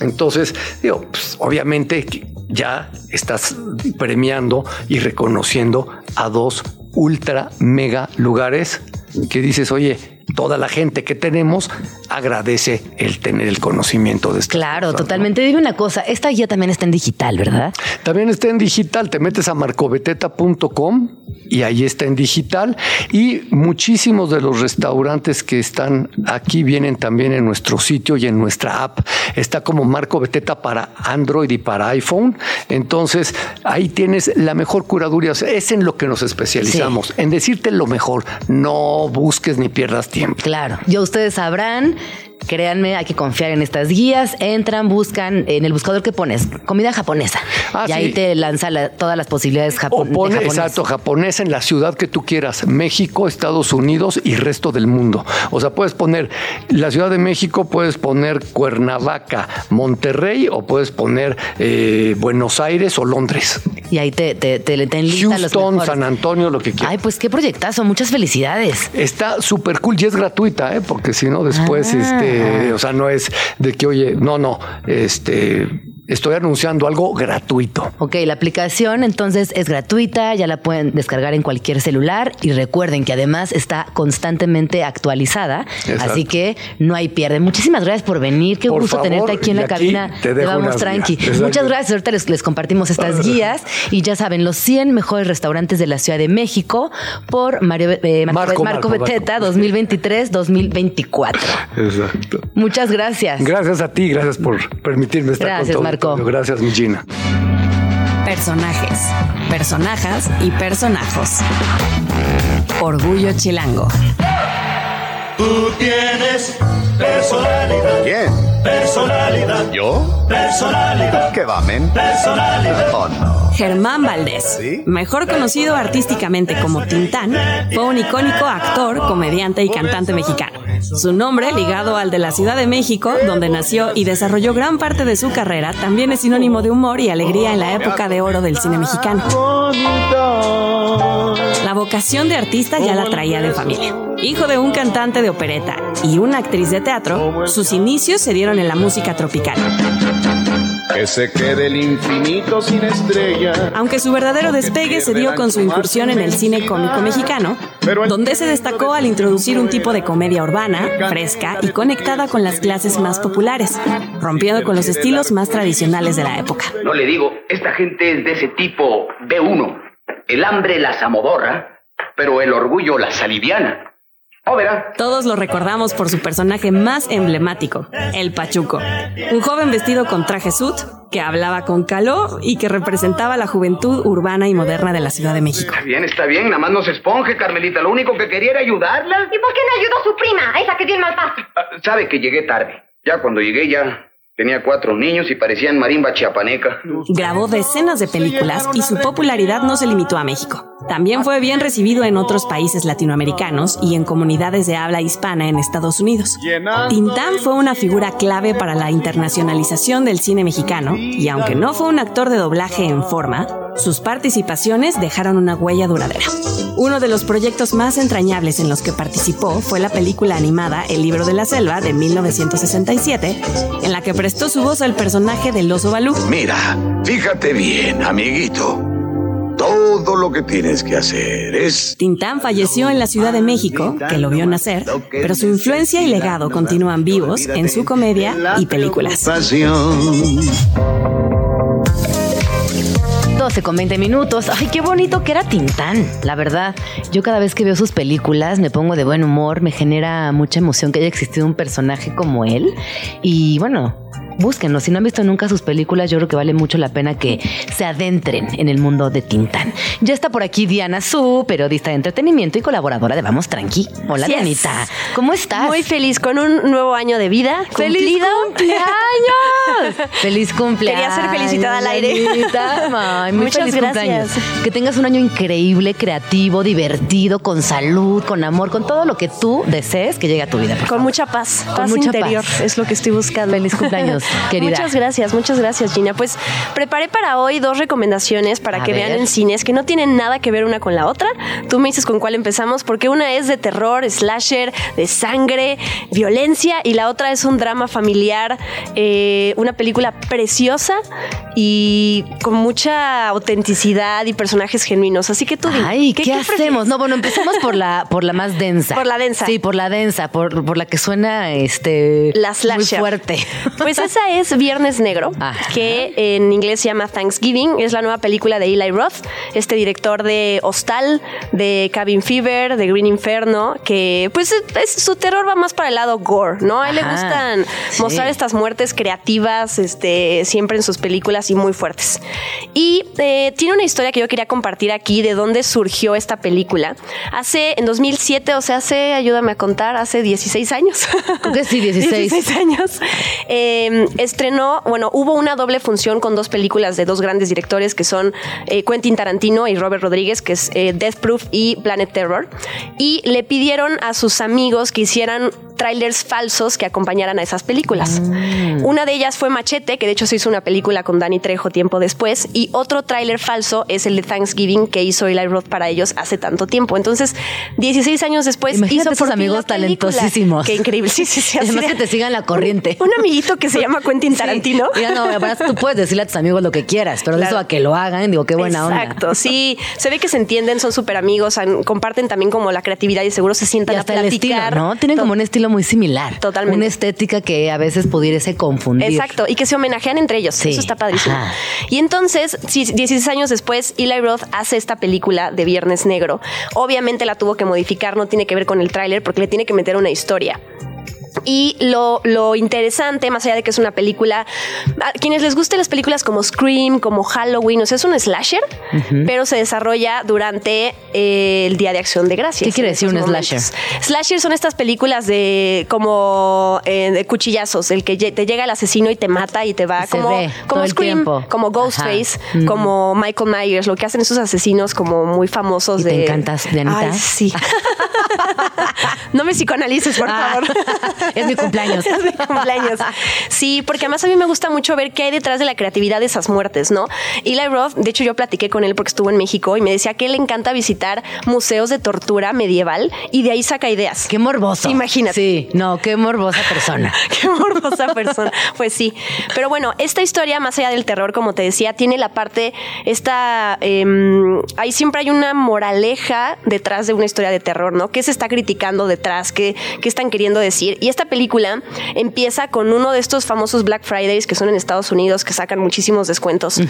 Entonces, digo, pues, obviamente ya estás premiando y reconociendo a dos ultra mega lugares que dices, oye, toda la gente que tenemos agradece el tener el conocimiento de estas
Claro,
cosas, ¿no?
totalmente. Dime una cosa, esta guía también está en digital, ¿verdad?
También está en digital, te metes a marcobeteta.com y ahí está en digital y muchísimos de los restaurantes que están aquí vienen también en nuestro sitio y en nuestra app. Está como Marco Beteta para Android y para iPhone. Entonces ahí tienes la mejor curaduría. O sea, es en lo que nos especializamos, en decirte lo mejor. No busques ni pierdas tiempo.
Claro. Ya ustedes sabrán. Créanme, hay que confiar en estas guías. Entran, buscan en el buscador que pones comida japonesa.
Ah,
y ahí te lanza la- todas las posibilidades japo-
O pone, exacto, japonés en la ciudad que tú quieras, México, Estados Unidos y resto del mundo. O sea, puedes poner la Ciudad de México, puedes poner Cuernavaca, Monterrey o puedes poner eh, Buenos Aires o Londres.
Y ahí te, te, te, te enlistan los
Houston,
mejores.
San Antonio, lo que quieras.
Ay, pues qué proyectazo. Muchas felicidades.
Está súper cool y es gratuita, ¿eh? porque si no, después,
Ah.
este, o sea, no es de que, oye, no, no, este, estoy anunciando algo gratuito.
Ok, la aplicación entonces es gratuita, ya la pueden descargar en cualquier celular y recuerden que además está constantemente actualizada,
Exacto.
así que no hay pierde. Muchísimas gracias por venir, qué
Por
gusto
favor,
tenerte aquí en la cabina
te dejo
Vamos Tranqui.
Exacto.
Muchas gracias, ahorita les, les compartimos estas (laughs) guías y ya saben, los 100 mejores restaurantes de la Ciudad de México por Mario, eh, Marco,
Marco,
Marco Beteta (laughs)
Marco.
2023-2024.
Exacto.
Muchas gracias.
Gracias a ti, gracias por permitirme estar
Gracias,
con.
Marco.
Gracias, mi Gina.
Personajes, personajas y personajos. Orgullo chilango.
Tú tienes personalidad.
¿Quién?
Personalidad.
¿Yo?
Personalidad.
¿Qué va, men?
Personalidad.
Oh, no.
Germán Valdés, mejor conocido artísticamente como Tintán, fue un icónico actor, comediante y cantante mexicano. Su nombre, ligado al de la Ciudad de México, donde nació y desarrolló gran parte de su carrera, también es sinónimo de humor y alegría en la época de oro del cine mexicano. La vocación de artista ya la traía de familia. Hijo de un cantante de opereta y una actriz de teatro, sus inicios se dieron en la música tropical.
Que se quede el infinito sin estrella.
Aunque su verdadero despegue se dio con su incursión en el cine cómico mexicano, donde se destacó al introducir un tipo de comedia urbana, fresca y conectada con las clases más populares, rompiendo con los estilos más tradicionales de la época.
No le digo, esta gente es de ese tipo B1. El hambre las amodorra, pero el orgullo las aliviana. Oh, verá.
Todos lo recordamos por su personaje más emblemático, el Pachuco. Un joven vestido con traje sud, que hablaba con calor y que representaba la juventud urbana y moderna de la Ciudad de México.
Está bien, está bien, nada más no se esponje, Carmelita. Lo único que quería era ayudarla.
¿Y por qué no ayudó a su prima, esa que tiene mal paso?
Ah, Sabe que llegué tarde. Ya cuando llegué ya tenía cuatro niños y parecían marimba chiapaneca.
Grabó decenas de películas y su popularidad no se limitó a México. También fue bien recibido en otros países latinoamericanos y en comunidades de habla hispana en Estados Unidos. Tintán fue una figura clave para la internacionalización del cine mexicano y aunque no fue un actor de doblaje en forma, sus participaciones dejaron una huella duradera. Uno de los proyectos más entrañables en los que participó fue la película animada El libro de la selva de 1967, en la que prestó su voz al personaje del oso Balú.
Mira, fíjate bien, amiguito. Todo lo que tienes que hacer es...
Tintán falleció en la Ciudad de México, que lo vio nacer, pero su influencia y legado continúan vivos en su comedia y películas.
12 con 20 minutos. Ay, qué bonito que era Tintán, la verdad. Yo cada vez que veo sus películas me pongo de buen humor, me genera mucha emoción que haya existido un personaje como él. Y bueno, búsquenlo. Si no han visto nunca sus películas, yo creo que vale mucho la pena que se adentren en el mundo de Tintán. Ya está por aquí Diana Su, periodista de entretenimiento y colaboradora de Vamos Tranqui. Hola,
es.
Dianita. ¿Cómo estás?
Muy feliz con un nuevo año de vida.
¡Feliz
cumplido.
cumpleaños! (laughs) ¡Feliz cumpleaños!
Quería ser felicitada al aire.
Dianita. Ay, muy
Muchas
feliz
gracias.
cumpleaños. Que tengas un año increíble, creativo, divertido, con salud, con amor, con todo lo que tú desees que llegue a tu vida.
Con mucha paz,
Con mucha
interior
paz.
es lo que estoy buscando.
Feliz cumpleaños, (laughs) querida.
Muchas gracias, muchas gracias, Gina. Pues preparé para hoy dos recomendaciones para
A
que
ver.
vean en cines que no tienen nada que ver una con la otra. Tú me dices con cuál empezamos, porque una es de terror, slasher, de sangre, violencia, y la otra es un drama familiar, eh, una película preciosa y con mucha autenticidad y personajes genuinos. Así que tú
Ay, ¿qué, hacemos? No, bueno, empecemos por la, por la más densa.
Por la densa.
Sí, por la densa, por, por la que suena este
La
muy
slasher.
fuerte.
Pues esa es Viernes Negro,
Ajá.
que en inglés se llama Thanksgiving. Es la nueva película de Eli Roth, este director de Hostal, de Cabin Fever, de Green Inferno, que pues es- su terror va más para el lado gore, ¿no? A él le
Ajá,
gustan
sí.
mostrar estas muertes creativas, este, siempre en sus películas y muy fuertes. Y eh, tiene una historia que yo quería compartir aquí de dónde surgió esta película. Hace, en 2007, o sea, hace, ayúdame a contar, hace 16 años.
Creo que sí, 16.
16 (laughs) años. Eh, estrenó, bueno, hubo una doble función con dos películas de dos grandes directores que son eh, Quentin Tarantino y Robert Rodríguez, que es eh, Death Proof y Planet Terror. Y le pidieron a sus amigos que hicieran trailers falsos que acompañaran a esas películas. Una de ellas fue Machete, que de hecho se hizo una película con Danny Trejo tiempo después, y otro tráiler falso es el de Thanksgiving que hizo Eli Roth para ellos hace tanto tiempo. Entonces, 16 años después
Imagínate
hizo por
amigos
película.
talentosísimos.
Qué increíble. Sí, sí, sí. (laughs)
Además
de-
que te sigan la corriente.
un amiguito que se llama (laughs) Quentin Tarantino.
Sí. Ya no, además tú puedes decirle a tus amigos lo que quieras, pero
Claro.
eso a que lo hagan, digo, qué buena onda.
Exacto, sí. Se ve que se entienden, son súper amigos, comparten también como la creatividad y seguro se sientan
Y
a
hasta el estilo,
platicar.
¿no? Tienen como un estilo muy similar.
Totalmente.
Una estética que a veces pudiese confundir.
Exacto, y que se homenajean entre ellos.
Sí.
Eso está padrísimo.
Ajá.
Y entonces, sí, 16 años después, Eli Roth hace esta película de Viernes Negro. Obviamente la tuvo que modificar, no tiene que ver con el tráiler porque le tiene que meter una historia. Y lo, lo interesante, más allá de que es una película, a quienes les gusten las películas como Scream, como Halloween, o sea, es un slasher, pero se desarrolla durante eh, el Día de Acción de Gracias.
¿Qué quiere decir un
momentos. Slasher son estas películas de como eh, de cuchillazos, el que te llega el asesino y te mata y te va
Se
como,
ve
como Scream, como Ghostface, como Michael Myers, lo que hacen esos asesinos como muy famosos
¿Y
de.
te encantas, Dianita?
Ay, sí. (laughs) no me psicoanalices, por
Ah,
favor.
Es mi cumpleaños. (laughs)
es mi cumpleaños. Sí, porque además a mí me gusta mucho ver qué hay detrás de la creatividad de esas muertes, ¿no? Eli Roth, de hecho yo platiqué con él porque estuvo en México y me decía que le encanta visitar museos de tortura medieval y de ahí saca ideas.
Qué morboso.
Imagínate.
Sí, no, qué morbosa persona. (laughs)
Qué morbosa persona. Pues sí. Pero bueno, esta historia, más allá del terror, como te decía, tiene la parte, esta, em, ahí siempre hay una moraleja detrás de una historia de terror, ¿no? ¿Qué se está criticando detrás? ¿Qué, qué están queriendo decir? Y esta película empieza con uno de estos famosos Black Fridays que son en Estados Unidos, que sacan muchísimos descuentos.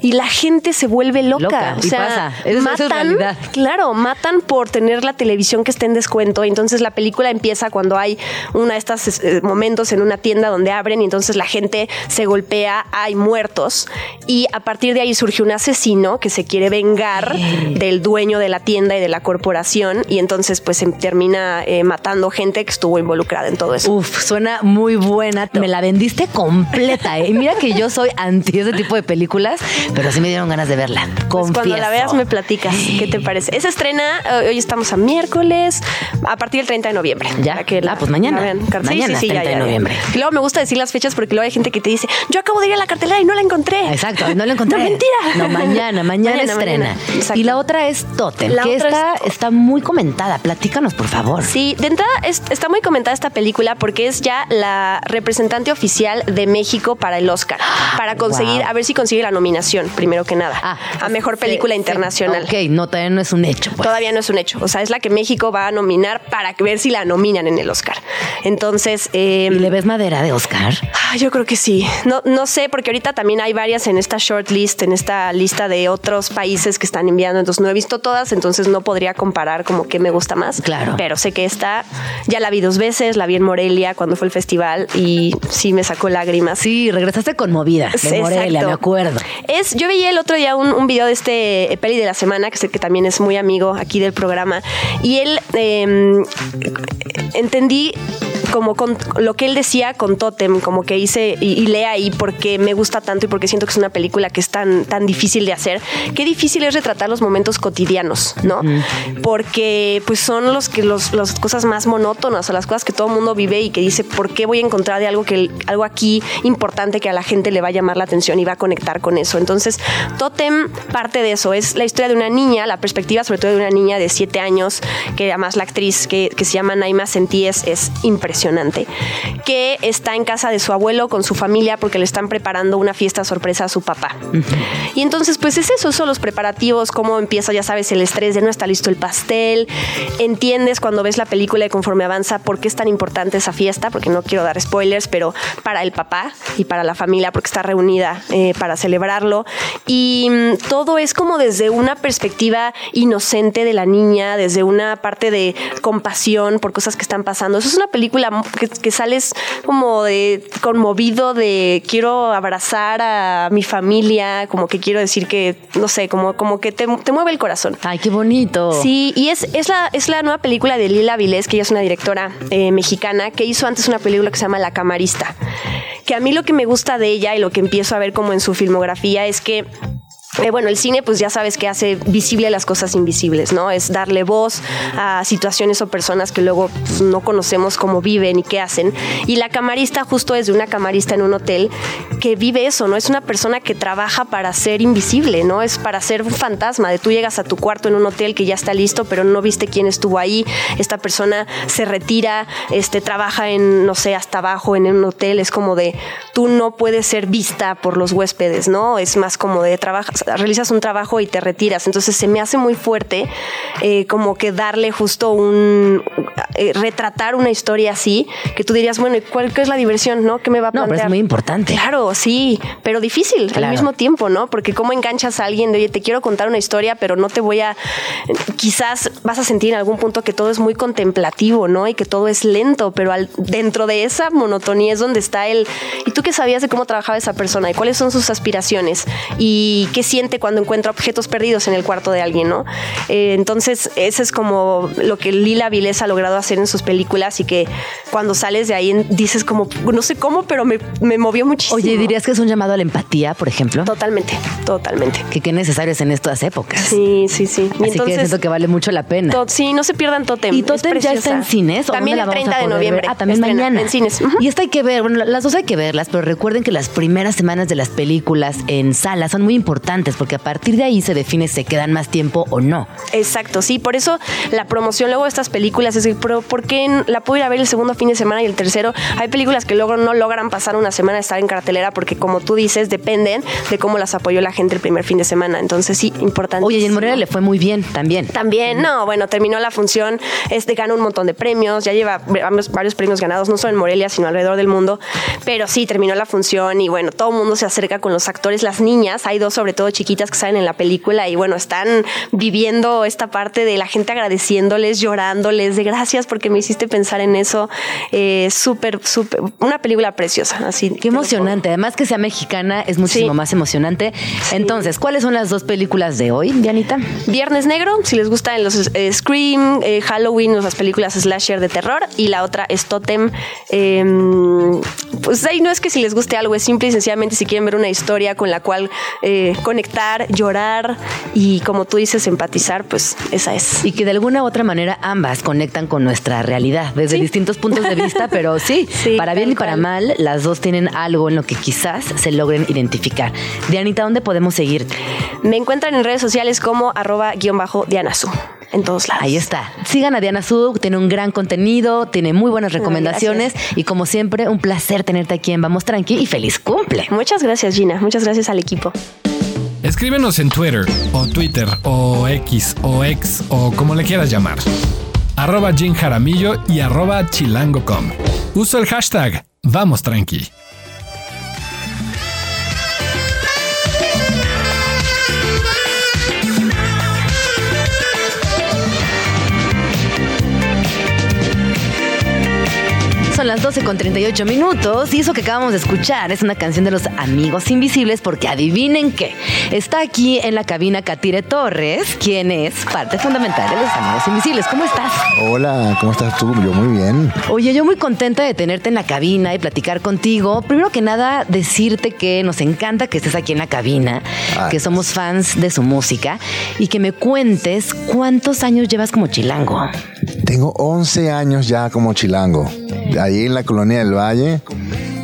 Y la gente se vuelve loca.
Loca,
O
y
sea,
pasa. Eso es- eso es
matan. Claro, matan por tener la televisión que está en descuento. Y entonces la película empieza cuando hay una de estos eh, momentos en una tienda donde abren y entonces la gente se golpea, hay muertos. Y a partir de ahí surge un asesino que se quiere vengar del dueño de la tienda y de la corporación. Y entonces pues se termina eh, matando gente que estuvo involucrada en todo eso.
Uf, suena muy buena. Me la vendiste completa, ¿eh? Y mira que yo soy anti ese tipo de películas, pero sí me dieron ganas de verla.
Pues cuando la
Confieso.
veas me platicas. ¿Qué te parece? Esa estrena, eh, hoy estamos a miércoles, a partir del 30 de noviembre.
Ya.
que la-
Ah, pues mañana.
la. Sí,
Mañana,
sí, sí,
30
ya,
de
ya,
noviembre.
Y luego me gusta decir las fechas porque luego hay gente que te dice, yo acabo de ir a la cartelera y no la encontré.
Exacto, no la (laughs) encontré.
No, mentira.
No, mañana, mañana, estrena.
mañana.
Y la otra es Totem,
La
que
otra
está, está muy comentada. Platícanos, por favor.
Sí, de entrada es- está muy comentada esta película porque es ya la representante oficial de México para el Oscar, para conseguir,
Wow.
a ver si consigue la nominación, primero que nada,
Ah,
a mejor película internacional.
Ok, no, todavía no es un hecho. pues.
Todavía no es un hecho. O sea, es la que México va a nominar para ver si la nominan en el Oscar. Entonces, eh,
¿Y le ves madera de Oscar?
yo creo que sí. No, no sé, porque ahorita también hay varias en esta shortlist, en esta lista de otros países que están enviando. Entonces, no he visto todas, entonces no podría comparar como que me gusta más.
Claro.
Pero sé que esta ya la vi dos veces, la vi en Morelia cuando fue el festival y sí me sacó lágrimas.
Sí, regresaste conmovida de Morelia,
exacto.
me acuerdo.
Es, yo veía el otro día un, un video de este eh, peli de la semana, que sé que también es muy amigo aquí del programa, y él eh, entendí como con lo que él decía con Totem, como que hice y, y lee ahí porque me gusta tanto y porque siento que es una película que es tan, tan difícil de hacer. Qué difícil es retratar los momentos cotidianos, ¿no? Porque pues son los que los, las cosas más monótonas o las cosas que todo el mundo vive y que dice, ¿por qué voy a encontrar de algo que algo aquí importante que a la gente le va a llamar la atención y va a conectar con eso? Entonces, Totem parte de eso, es la historia de una niña, la perspectiva sobre todo de una niña de siete años, que además la actriz que, que se llama Naima Sentíes es impresionante, que está en casa de su abuelo con su familia porque le están preparando una fiesta sorpresa a su papá. Y entonces, pues es eso, son los preparativos, cómo empieza, ya sabes, el estrés de no está listo el pastel, entiendes cuando ves la película y conforme avanza por qué es tan importante esa fiesta, porque no quiero dar spoilers, pero para el papá y para la familia, porque está reunida eh, para celebrarlo. Y mm, todo es como desde una perspectiva inocente de la niña, desde una parte de compasión por cosas que están pasando. Eso es una película que, que sales como de conmovido de quiero abrazar a mi familia, como que quiero decir que, no sé, como, como que te, te mueve el corazón.
Ay, qué bonito.
Sí, y es, es, la, es la nueva película de Lila Vilés, que ella es una directora eh, mexicana, que hizo antes una película que se llama La Camarista. Que a mí lo que me gusta de ella y lo que empiezo a ver como en su filmografía es que bueno, el cine pues ya sabes que hace visible las cosas invisibles, ¿no? Es darle voz a situaciones o personas que luego pues, no conocemos cómo viven y qué hacen. Y la camarista justo es de una camarista en un hotel que vive eso, ¿no? Es una persona que trabaja para ser invisible, ¿no? Es para ser un fantasma, de tú llegas a tu cuarto en un hotel que ya está listo, pero no viste quién estuvo ahí, esta persona se retira, este, trabaja en, no sé, hasta abajo en un hotel, es como de, tú no puedes ser vista por los huéspedes, ¿no? Es más como de trabajas, realizas un trabajo y te retiras. Entonces se me hace muy fuerte eh, como que darle justo un, eh, retratar una historia así, que tú dirías, bueno, ¿y cuál es la diversión, no? ¿Qué me va a
No,
plantear?
pero es muy importante.
Claro, sí, pero difícil
Claro.
al mismo tiempo, ¿no? Porque cómo enganchas a alguien de, oye, te quiero contar una historia, pero no te voy a, quizás vas a sentir en algún punto que todo es muy contemplativo, ¿no? Y que todo es lento, pero al, dentro de esa monotonía es donde está el, ¿y tú qué sabías de cómo trabajaba esa persona? ¿Y cuáles son sus aspiraciones? ¿Y qué siente cuando encuentra objetos perdidos en el cuarto de alguien, ¿no? Eh, entonces, ese es como lo que Lila Vilés ha logrado hacer en sus películas y que cuando sales de ahí dices como, no sé cómo, pero me, me movió muchísimo.
Oye, ¿dirías que es un llamado a la empatía, por ejemplo?
Totalmente, totalmente.
Que qué necesario es en estas épocas.
Sí, sí, sí. Y
Así que
entonces-
siento que vale mucho la pena.
To- sí, no se pierdan Totem.
¿Y Totem ya está en cines? ¿O
También el
la vamos a
30 de noviembre.
ver? Ah, también
estrena
mañana.
En cines.
Y esta hay que ver, bueno, las dos hay que verlas, pero recuerden que las primeras semanas de las películas en sala son muy importantes porque a partir de ahí se define si se quedan más tiempo o no.
Exacto, sí, por eso la promoción luego de estas películas es decir, pero ¿por qué la puedo ir a ver el segundo fin de semana y el tercero? Hay películas que luego no logran pasar una semana de estar en cartelera porque como tú dices, dependen de cómo las apoyó la gente el primer fin de semana. Entonces sí, importante.
Oye, y en Morelia le fue muy bien también.
También, no, bueno, terminó la función, este ganó un montón de premios, ya lleva varios premios ganados, no solo en Morelia, sino alrededor del mundo, pero sí, terminó la función y bueno, todo el mundo se acerca con los actores, las niñas, hay dos sobre todo chiquitas que salen en la película y bueno, están viviendo esta parte de la gente agradeciéndoles, llorándoles, de gracias porque me hiciste pensar en eso, eh, súper, súper, una película preciosa, así.
Qué emocionante. Además que sea mexicana es muchísimo
Sí.
más emocionante. Entonces, ¿cuáles son las dos películas de hoy, Dianita?
Viernes Negro, si les gustan los eh, Scream, eh, Halloween, las películas slasher de terror. Y la otra es Totem. Eh, pues ahí no es que si les guste algo, es simple y sencillamente si quieren ver una historia con la cual eh, conectar, llorar y como tú dices, empatizar, pues esa es.
Y que de alguna u otra manera ambas conectan con nuestra realidad desde distintos puntos de vista, (laughs) pero sí,
Sí,
para bien y para
cual.
mal, las dos tienen algo en lo que quizás se logren identificar. Dianita, ¿dónde podemos seguirte?
Me encuentran en redes sociales como arroba guion bajo Dianasu. En todos lados.
Ahí está. Sigan a Diana Su, tiene un gran contenido, tiene muy buenas recomendaciones y como siempre, un placer tenerte aquí en Vamos Tranqui y feliz cumple.
Muchas gracias, Gina. Muchas gracias al equipo.
Escríbenos en Twitter o Twitter o X o X o como le quieras llamar. Arroba Jim Jaramillo y arroba chilango.com. Uso el hashtag Vamos Tranqui.
Son las 12 con 38 minutos y eso que acabamos de escuchar es una canción de los Amigos Invisibles porque adivinen qué. Está aquí en la cabina Katire Torres, quien es parte fundamental de los Amigos Invisibles. ¿Cómo estás?
Hola, ¿cómo estás tú? Yo muy bien.
Oye, yo muy contenta de tenerte en la cabina y platicar contigo. Primero que nada, decirte que nos encanta que estés aquí en la cabina,
Ah.
que somos fans de su música y que me cuentes cuántos años llevas como chilango.
Tengo 11 años ya como chilango. Ahí en la colonia del Valle.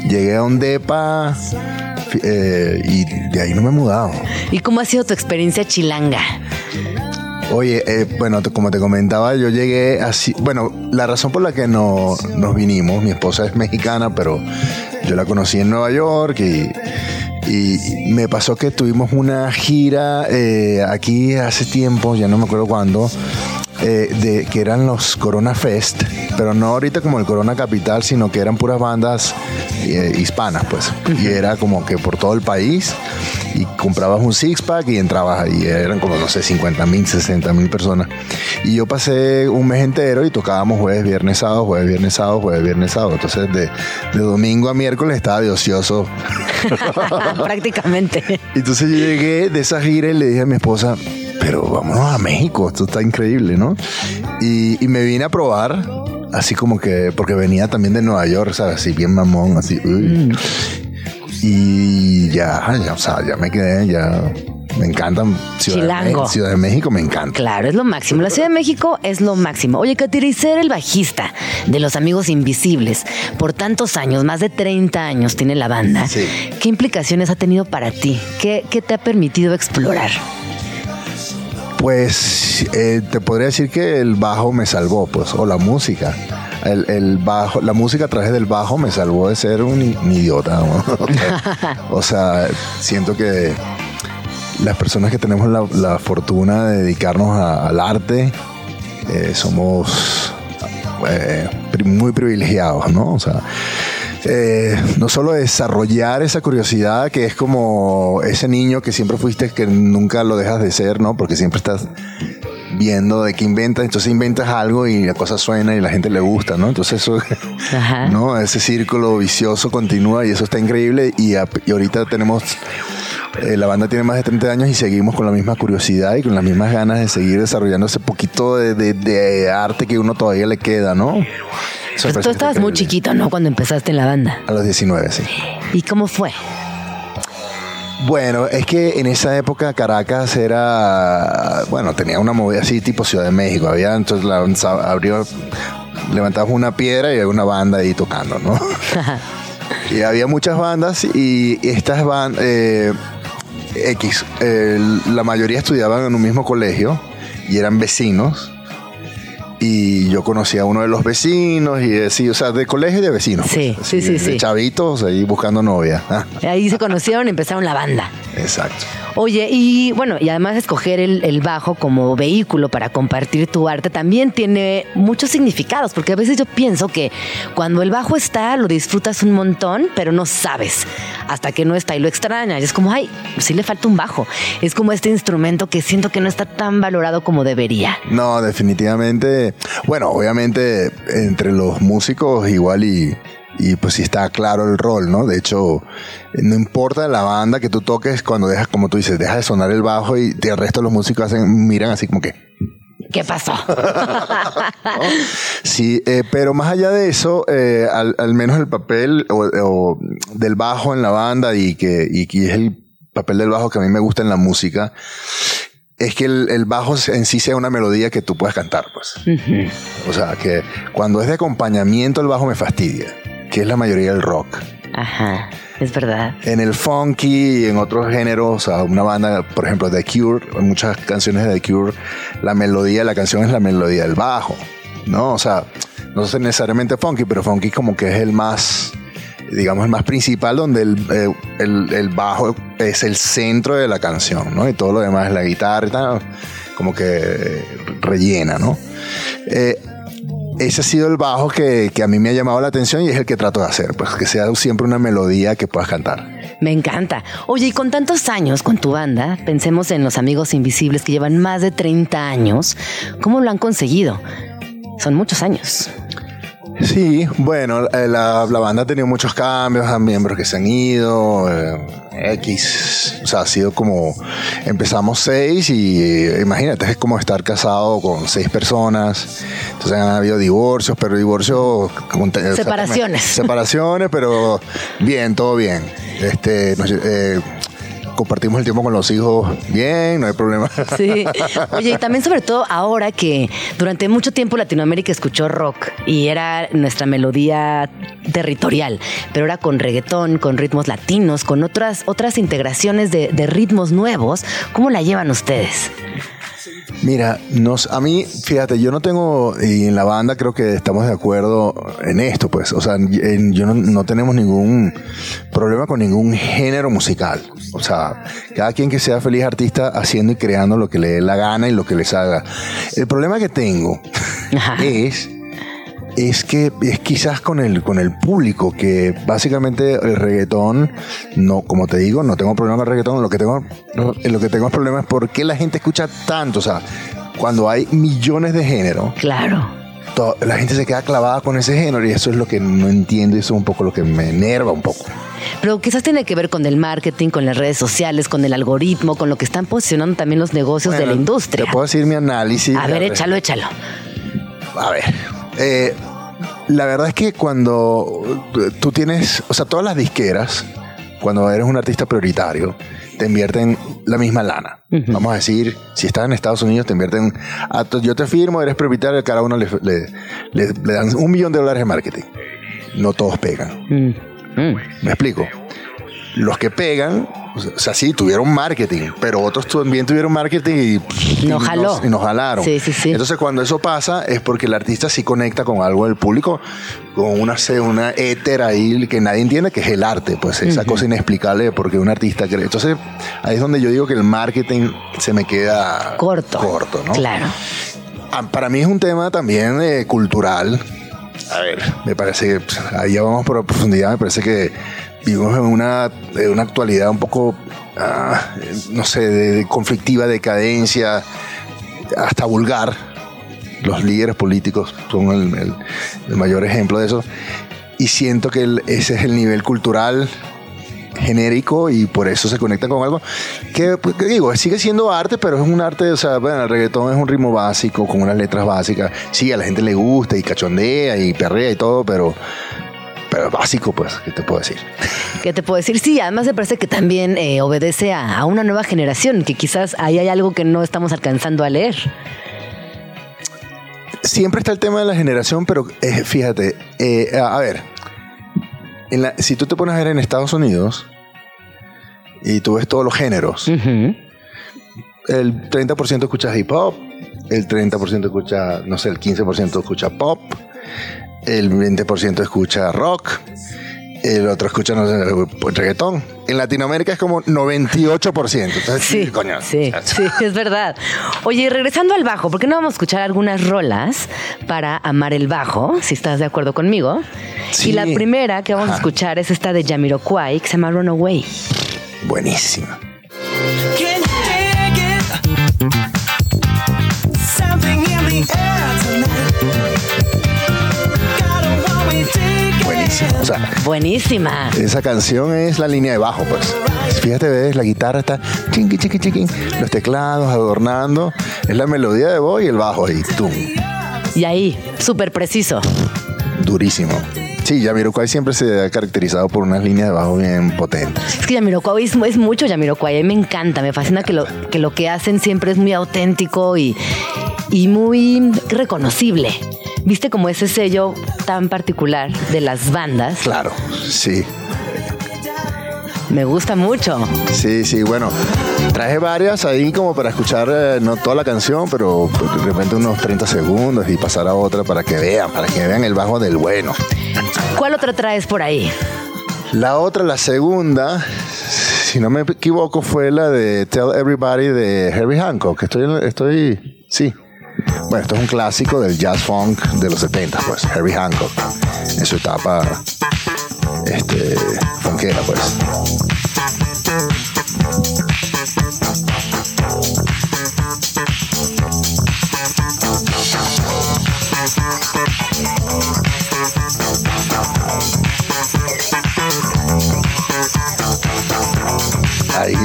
Llegué a un depa eh, y de ahí no me he mudado.
¿Y cómo ha sido tu experiencia chilanga?
Oye, eh, bueno, como te comentaba, yo llegué así. Bueno, la razón por la que no, nos vinimos, mi esposa es mexicana, pero yo la conocí en Nueva York y, y me pasó que tuvimos una gira eh, aquí hace tiempo, ya no me acuerdo cuándo, eh, de, que eran los Corona Fest, pero no ahorita como el Corona Capital, sino que eran puras bandas eh, hispanas, pues. Y era como que por todo el país y comprabas un six pack y entrabas ahí, eran como no sé, 50 mil, 60 mil personas. Y yo pasé un mes entero y tocábamos jueves, viernes, sábado, jueves, viernes, sábado, jueves, viernes, sábado. Entonces de, de domingo a miércoles estaba de ocioso. (laughs)
Prácticamente.
Entonces yo llegué de esa gira y le dije a mi esposa, pero vámonos a México, esto está increíble, ¿no? Y, y me vine a probar, así como que, porque venía también de Nueva York, ¿sabes? Así bien mamón, así. uy. Y ya, ya, o sea, ya me quedé, ya me encantan Ciudad de, Ciudad de México, me encanta.
Claro, es lo máximo. La Ciudad de México es lo máximo. Oye, ser el bajista de Los Amigos Invisibles por tantos años, más de 30 años tiene la banda. ¿Qué implicaciones ha tenido para ti? ¿Qué, qué te ha permitido explorar?
Pues eh, te podría decir que el bajo me salvó, pues, o la música. El, bajo, la música a través del bajo me salvó de ser un, idiota. ¿no? (laughs) o sea, siento que las personas que tenemos la, fortuna de dedicarnos a- al arte eh, somos eh, muy privilegiados, ¿no? O sea, eh, no solo desarrollar esa curiosidad que es como ese niño que siempre fuiste que nunca lo dejas de ser, ¿no? Porque siempre estás viendo de qué inventas, entonces inventas algo y la cosa suena y la gente le gusta, ¿no? Entonces eso, (laughs) ¿no? Ese círculo vicioso continúa y eso está increíble y, a- y ahorita tenemos, eh, la banda tiene más de 30 años y seguimos con la misma curiosidad y con las mismas ganas de seguir desarrollando ese poquito de, de- de arte que uno todavía le queda, ¿no?
Tú estabas muy chiquito, ¿no? Cuando empezaste en la banda.
A los 19, sí.
¿Y cómo fue?
Bueno, es que en esa época Caracas era, bueno, tenía una movida así tipo Ciudad de México. Había, entonces la, abrió, levantabas una piedra y había una banda ahí tocando, ¿no? y había muchas bandas y estas bandas, X, eh, la mayoría estudiaban en un mismo colegio y eran vecinos. Y yo conocía a uno de los vecinos y así, o sea, de colegio y de vecinos.
Sí,
pues,
sí,
así,
sí,
de
sí.
chavitos ahí buscando novia. Ah,
Ahí se conocieron y empezaron la banda.
Exacto.
Oye, y bueno, y además escoger el, el bajo como vehículo para compartir tu arte también tiene muchos significados, porque a veces yo pienso que cuando el bajo está, lo disfrutas un montón, pero no sabes hasta que no está y lo extrañas. Y es como, ay, sí le falta un bajo. Es como este instrumento que siento que no está tan valorado como debería.
No, definitivamente. Bueno, obviamente entre los músicos igual y, y pues sí está claro el rol, ¿no? De hecho, no importa la banda que tú toques, cuando dejas, como tú dices, deja de sonar el bajo y el resto de los músicos hacen, miran así como que...
¿Qué pasó? (laughs)
Sí, eh, pero más allá de eso, eh, al, al menos el papel o, o del bajo en la banda y que, y que es el papel del bajo que a mí me gusta en la música, es que el, el bajo en sí sea una melodía que tú puedas cantar, pues. O sea, que cuando es de acompañamiento el bajo me fastidia, que es la mayoría del rock.
Ajá, es verdad.
En el funky y en otros géneros, o sea, una banda, por ejemplo, The Cure, en muchas canciones de The Cure, la melodía de la canción es la melodía del bajo, ¿no? O sea, no es necesariamente funky, pero funky como que es el más, digamos, el más principal, donde el, eh, el- el bajo es el centro de la canción, ¿no? Y todo lo demás es la guitarra y tal, como que rellena, ¿no? Eh, ese ha sido el bajo que, que a mí me ha llamado la atención y es el que trato de hacer, pues que sea siempre una melodía que puedas cantar.
Me encanta. Oye, y con tantos años con tu banda, pensemos en los amigos invisibles que llevan más de 30 años. ¿Cómo lo han conseguido? Son muchos años.
Sí, bueno, eh, la, la banda ha tenido muchos cambios, hay miembros que se han ido, eh, X, o sea, ha sido como, empezamos seis y eh, imagínate, es como estar casado con seis personas, entonces han habido divorcios, pero divorcios...
Separaciones.
separaciones, pero bien, todo bien. Este, eh, compartimos el tiempo con los hijos bien, no hay problema. (laughs)
Sí. Oye, y también sobre todo ahora que durante mucho tiempo Latinoamérica escuchó rock y era nuestra melodía territorial, pero ahora con reggaetón, con ritmos latinos, con otras, otras integraciones de, de ritmos nuevos, ¿cómo la llevan ustedes?
Mira, nos, a mí, fíjate, yo no tengo, y en la banda creo que estamos de acuerdo en esto, pues, o sea, en- yo no, no tenemos ningún problema con ningún género musical. O sea, cada quien que sea feliz artista haciendo y creando lo que le dé la gana y lo que les haga. El problema que tengo es es que es quizás con el, con el público, que básicamente el reggaetón, no, como te digo, no tengo problema con el reggaetón, lo que tengo, lo que tengo problema es por qué la gente escucha tanto, o sea, cuando hay millones de géneros.
Claro.
La gente se queda clavada con ese género y eso es lo que no entiendo y eso es un poco lo que me enerva un poco.
Pero quizás tiene que ver con el marketing, con las redes sociales, con el algoritmo, con lo que están posicionando también los negocios de la industria.
Te puedo decir mi análisis.
A ver, échalo, échalo.
A ver, eh, la verdad es que cuando tú tienes, o sea, todas las disqueras, cuando eres un artista prioritario, te invierten la misma lana. Vamos a decir, si estás en Estados Unidos, te invierten, a yo te firmo, eres prioritario, cada uno le, le- le- le dan un millón de dólares de marketing. No todos pegan. ¿Me explico? Los que pegan, o sea, sí, tuvieron marketing, pero otros también tuvieron marketing y,
No
y
jaló.
nos- y nos jalaron.
Sí, sí, sí.
Entonces, cuando eso pasa, es porque el artista sí conecta con algo del público, con una, una éter ahí que nadie entiende, que es el arte, pues esa cosa inexplicable de por qué un artista cree. Entonces, ahí es donde yo digo que el marketing se me queda
corto.
Corto, ¿no?
Claro.
Ah, Para mí es un tema también eh, cultural A ver, me parece que pues, ahí ya vamos por profundidad. Me parece que vivimos en una, en una actualidad un poco, ah, no sé, de, de conflictiva, decadencia, hasta vulgar. Los líderes políticos son el, el- el mayor ejemplo de eso. Y siento que el- ese es el nivel cultural genérico y por eso se conectan con algo que, pues, que digo, sigue siendo arte, pero es un arte, o sea, bueno, el reggaetón es un ritmo básico, con unas letras básicas. Sí, a la gente le gusta y cachondea y perrea y todo, pero, pero básico, pues, ¿qué te puedo decir?
¿Qué te puedo decir? Sí, además me parece que también eh, obedece a, a una nueva generación, que quizás ahí hay algo que no estamos alcanzando a leer.
Siempre está el tema de la generación, pero eh, fíjate, eh, a, a ver, en la- si tú te pones a ver en Estados Unidos y tú ves todos los géneros, el 30% escucha hip hop, el 30% escucha, no sé, el 15% escucha pop, el 20% escucha rock, el otro escucha, no sé, reggaetón. En Latinoamérica es como 98%. Entonces, sí, coño.
Sí, sí, (laughs) es verdad. Oye, regresando al bajo, ¿por qué no vamos a escuchar algunas rolas para amar el bajo, si estás de acuerdo conmigo?
Sí.
Y la primera que vamos a escuchar es esta de Jamiroquai, que se llama Runaway.
Buenísima. O sea,
Buenísima.
Esa canción es la línea de bajo, pues. Fíjate, ves, la guitarra está chinqui, chiqui, chiqui, los teclados adornando, es la melodía de voz y el bajo ahí, tum,
Y ahí, súper preciso.
durísimo. Sí, Jamiroquai siempre se ha caracterizado por unas líneas de bajo bien potentes.
Es que Jamiroquai es, es mucho Jamiroquai, a mí me encanta, me fascina que lo, que lo que hacen siempre es muy auténtico y, y muy reconocible. ¿Viste como ese sello tan particular de las bandas?
Claro, sí.
Me gusta mucho.
Sí, sí, bueno, traje varias ahí como para escuchar, eh, no toda la canción, pero de repente unos 30 segundos y pasar a otra para que vean, para que vean el bajo del bueno.
¿Cuál otra traes por ahí?
La otra, la segunda, si no me equivoco, fue la de Tell Everybody de Herbie Hancock. Estoy, estoy, sí. Bueno, esto es un clásico del jazz funk de los 70, pues, Herbie Hancock, en su etapa, este, funkera, pues.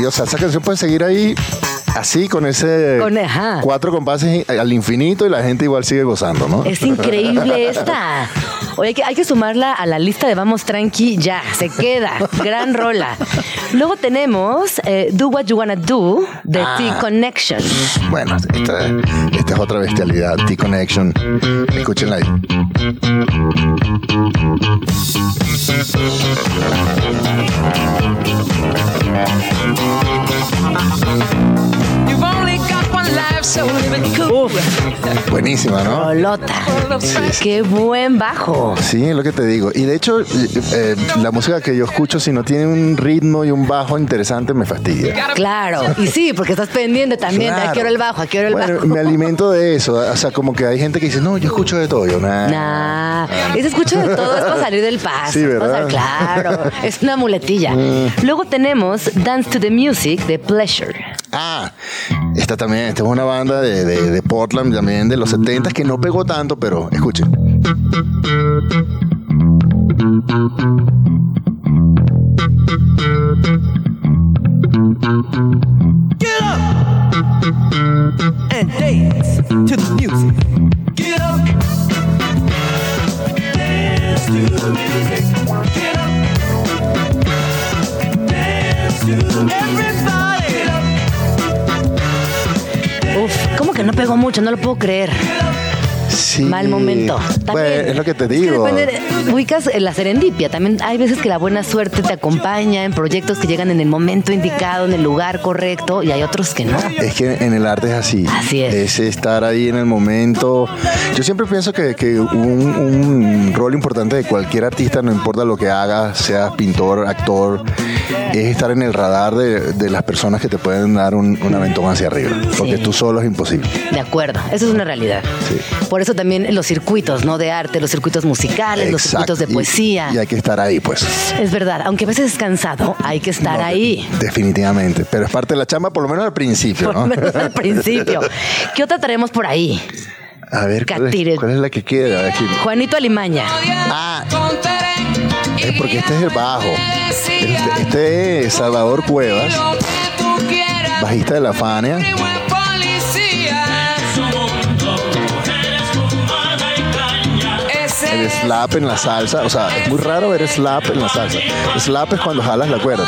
O sea, esa canción puede seguir ahí así, con ese
Con- ajá.
cuatro compases al infinito y la gente igual sigue gozando, ¿no?
Es increíble esta. Oye, hay que, hay que sumarla a la lista de Vamos Tranqui ya, se queda. Gran rola. Luego tenemos eh, Do What You Wanna Do de
Ah.
T-Connection.
Bueno, esta, esta es otra bestialidad, T-Connection. Escúchenla ahí. Buenísima, ¿no?
Qué buen bajo.
Sí, es lo que te digo. Y de hecho, eh, eh, la música que yo escucho, si no tiene un ritmo y un bajo interesante, me fastidia.
Claro. (laughs) Y sí, porque estás pendiente también
Claro.
qué hora el bajo, a qué hora el
Bueno,
bajo.
me alimento de eso. O sea, como que hay gente que dice, no, yo escucho de todo. Yo, nah.
Nah, ese escucho de todo es para salir del paso.
Sí, ¿verdad? Mm.
claro, es una muletilla. Luego tenemos Dance to the Music de Pleasure.
Ah, esta también, esta es una banda de, de- de Portland también de los 70 que no pegó tanto, pero escuchen.
Get up and dance to the music. Get up, dance to the music.
No pegó mucho? No lo puedo creer.
Sí.
Mal momento.
Bueno, es lo que te digo.
Depende de- ubicas eh, la serendipia. También hay veces que la buena suerte te acompaña en proyectos que llegan en el momento indicado, en el lugar correcto, y hay otros que no.
Es que en el arte es así.
Así es.
Es estar ahí en el momento. Yo siempre pienso que, que un, un rol importante de cualquier artista, no importa lo que haga, sea pintor, actor, es estar en el radar de, de las personas que te pueden dar un, un aventón hacia arriba. Porque
Sí.
tú solo es imposible.
De acuerdo, eso es una realidad. Por eso también los circuitos, ¿no? De arte, los circuitos musicales, los circuitos de poesía.
Y, hay que estar ahí, pues.
Es verdad, aunque a veces es cansado, hay que estar ahí.
Definitivamente. Pero es parte de la chamba, por lo menos al principio,
Por lo
¿no?
menos al (laughs) principio. ¿Qué otra traemos por ahí?
A ver, ¿cuál es, cuál es la que queda? Aquí.
Juanito Alimaña.
Ah, es porque este es el bajo. Este, este es Salvador Cuevas, bajista de la Fania. Slap en la salsa, o sea, muy raro ver slap en la salsa. Slap es cuando jalas la cuerda.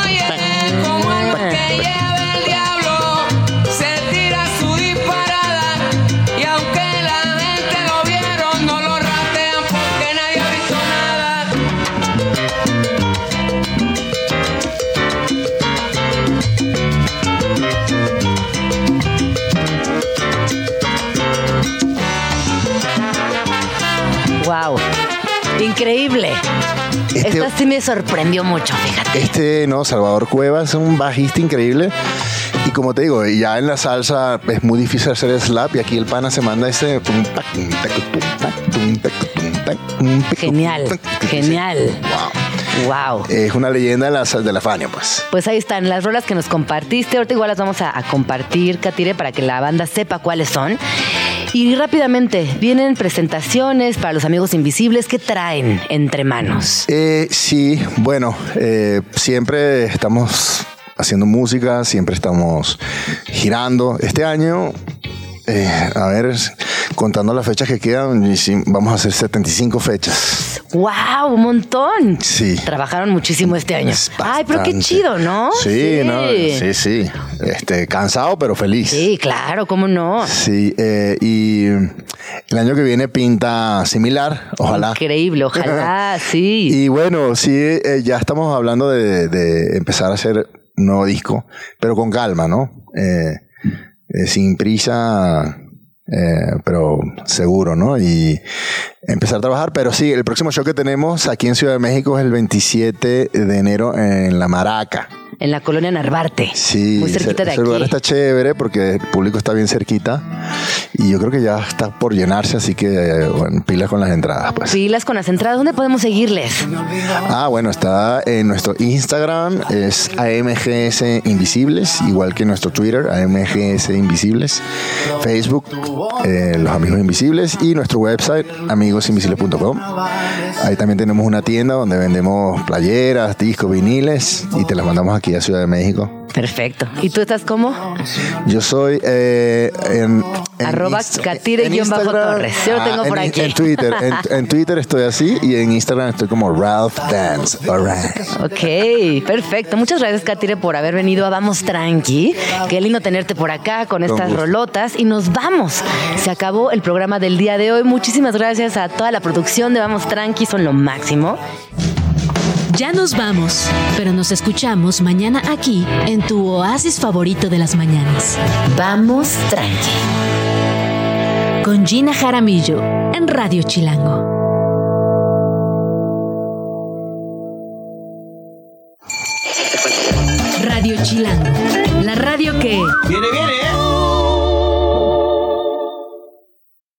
Increíble. Esta sí me sorprendió mucho, fíjate.
Este, no, Salvador Cuevas es un bajista increíble. Y como te digo, ya en la salsa es muy difícil hacer slap y aquí el pana se manda ese...
Genial, genial. Wow.
Es una leyenda de la, de la Fania, pues.
Pues ahí están las rolas que nos compartiste. Ahorita igual las vamos a, a compartir, Katire, para que la banda sepa cuáles son. Y rápidamente, vienen presentaciones para los amigos invisibles. ¿Qué traen entre manos?
Eh, sí, bueno, eh, siempre estamos haciendo música, siempre estamos girando. Este año, eh, a ver, contando las fechas que quedan, sí, vamos a hacer 75 fechas.
¡Wow! Un montón.
Sí.
Trabajaron muchísimo este año. Ay, pero qué chido, ¿no?
Sí, no, sí, sí. Este, cansado pero feliz.
Sí, claro, ¿cómo no?
Sí, eh, y el año que viene pinta similar, ojalá.
Increíble, ojalá, (laughs) sí.
Y bueno, sí, eh, ya estamos hablando de, de empezar a hacer un nuevo disco, pero con calma, ¿no? Eh, sin prisa, eh, pero seguro, ¿no? Y empezar a trabajar. Pero sí, el próximo show que tenemos aquí en Ciudad de México es el 27 de enero en La Maraca.
En la colonia Narvarte.
Sí,
Muy cerquita
ese,
de
ese lugar
aquí.
está chévere porque el público está bien cerquita y yo creo que ya está por llenarse, así que eh, bueno, pilas con las entradas, pues.
Pilas con las entradas. ¿Dónde podemos seguirles?
Ah, bueno, está en nuestro Instagram, es AMGS Invisibles, igual que nuestro Twitter, AMGS Invisibles, Facebook, eh, Los Amigos Invisibles y nuestro website, amigosinvisibles.com. Ahí también tenemos una tienda donde vendemos playeras, discos, viniles y te las mandamos aquí a Ciudad de México.
Perfecto. ¿Y tú estás cómo?
Yo soy eh, en, en
Arroba catire-torres. Yo lo tengo
Ah,
por
en,
aquí.
En Twitter, en, en Twitter estoy así y en Instagram estoy como Ralph Dance. All right.
Ok, perfecto. Muchas gracias, Katire, por haber venido a Vamos Tranqui. Qué lindo tenerte por acá con estas
gusto.
rolotas. Y nos vamos. Se acabó el programa del día de hoy. Muchísimas gracias a toda la producción de Vamos Tranqui. Son lo máximo.
Ya nos vamos, pero nos escuchamos mañana aquí en tu oasis favorito de las mañanas.
Vamos Tranqui.
Con Gina Jaramillo en Radio Chilango. Radio Chilango, la radio que...
Viene, viene,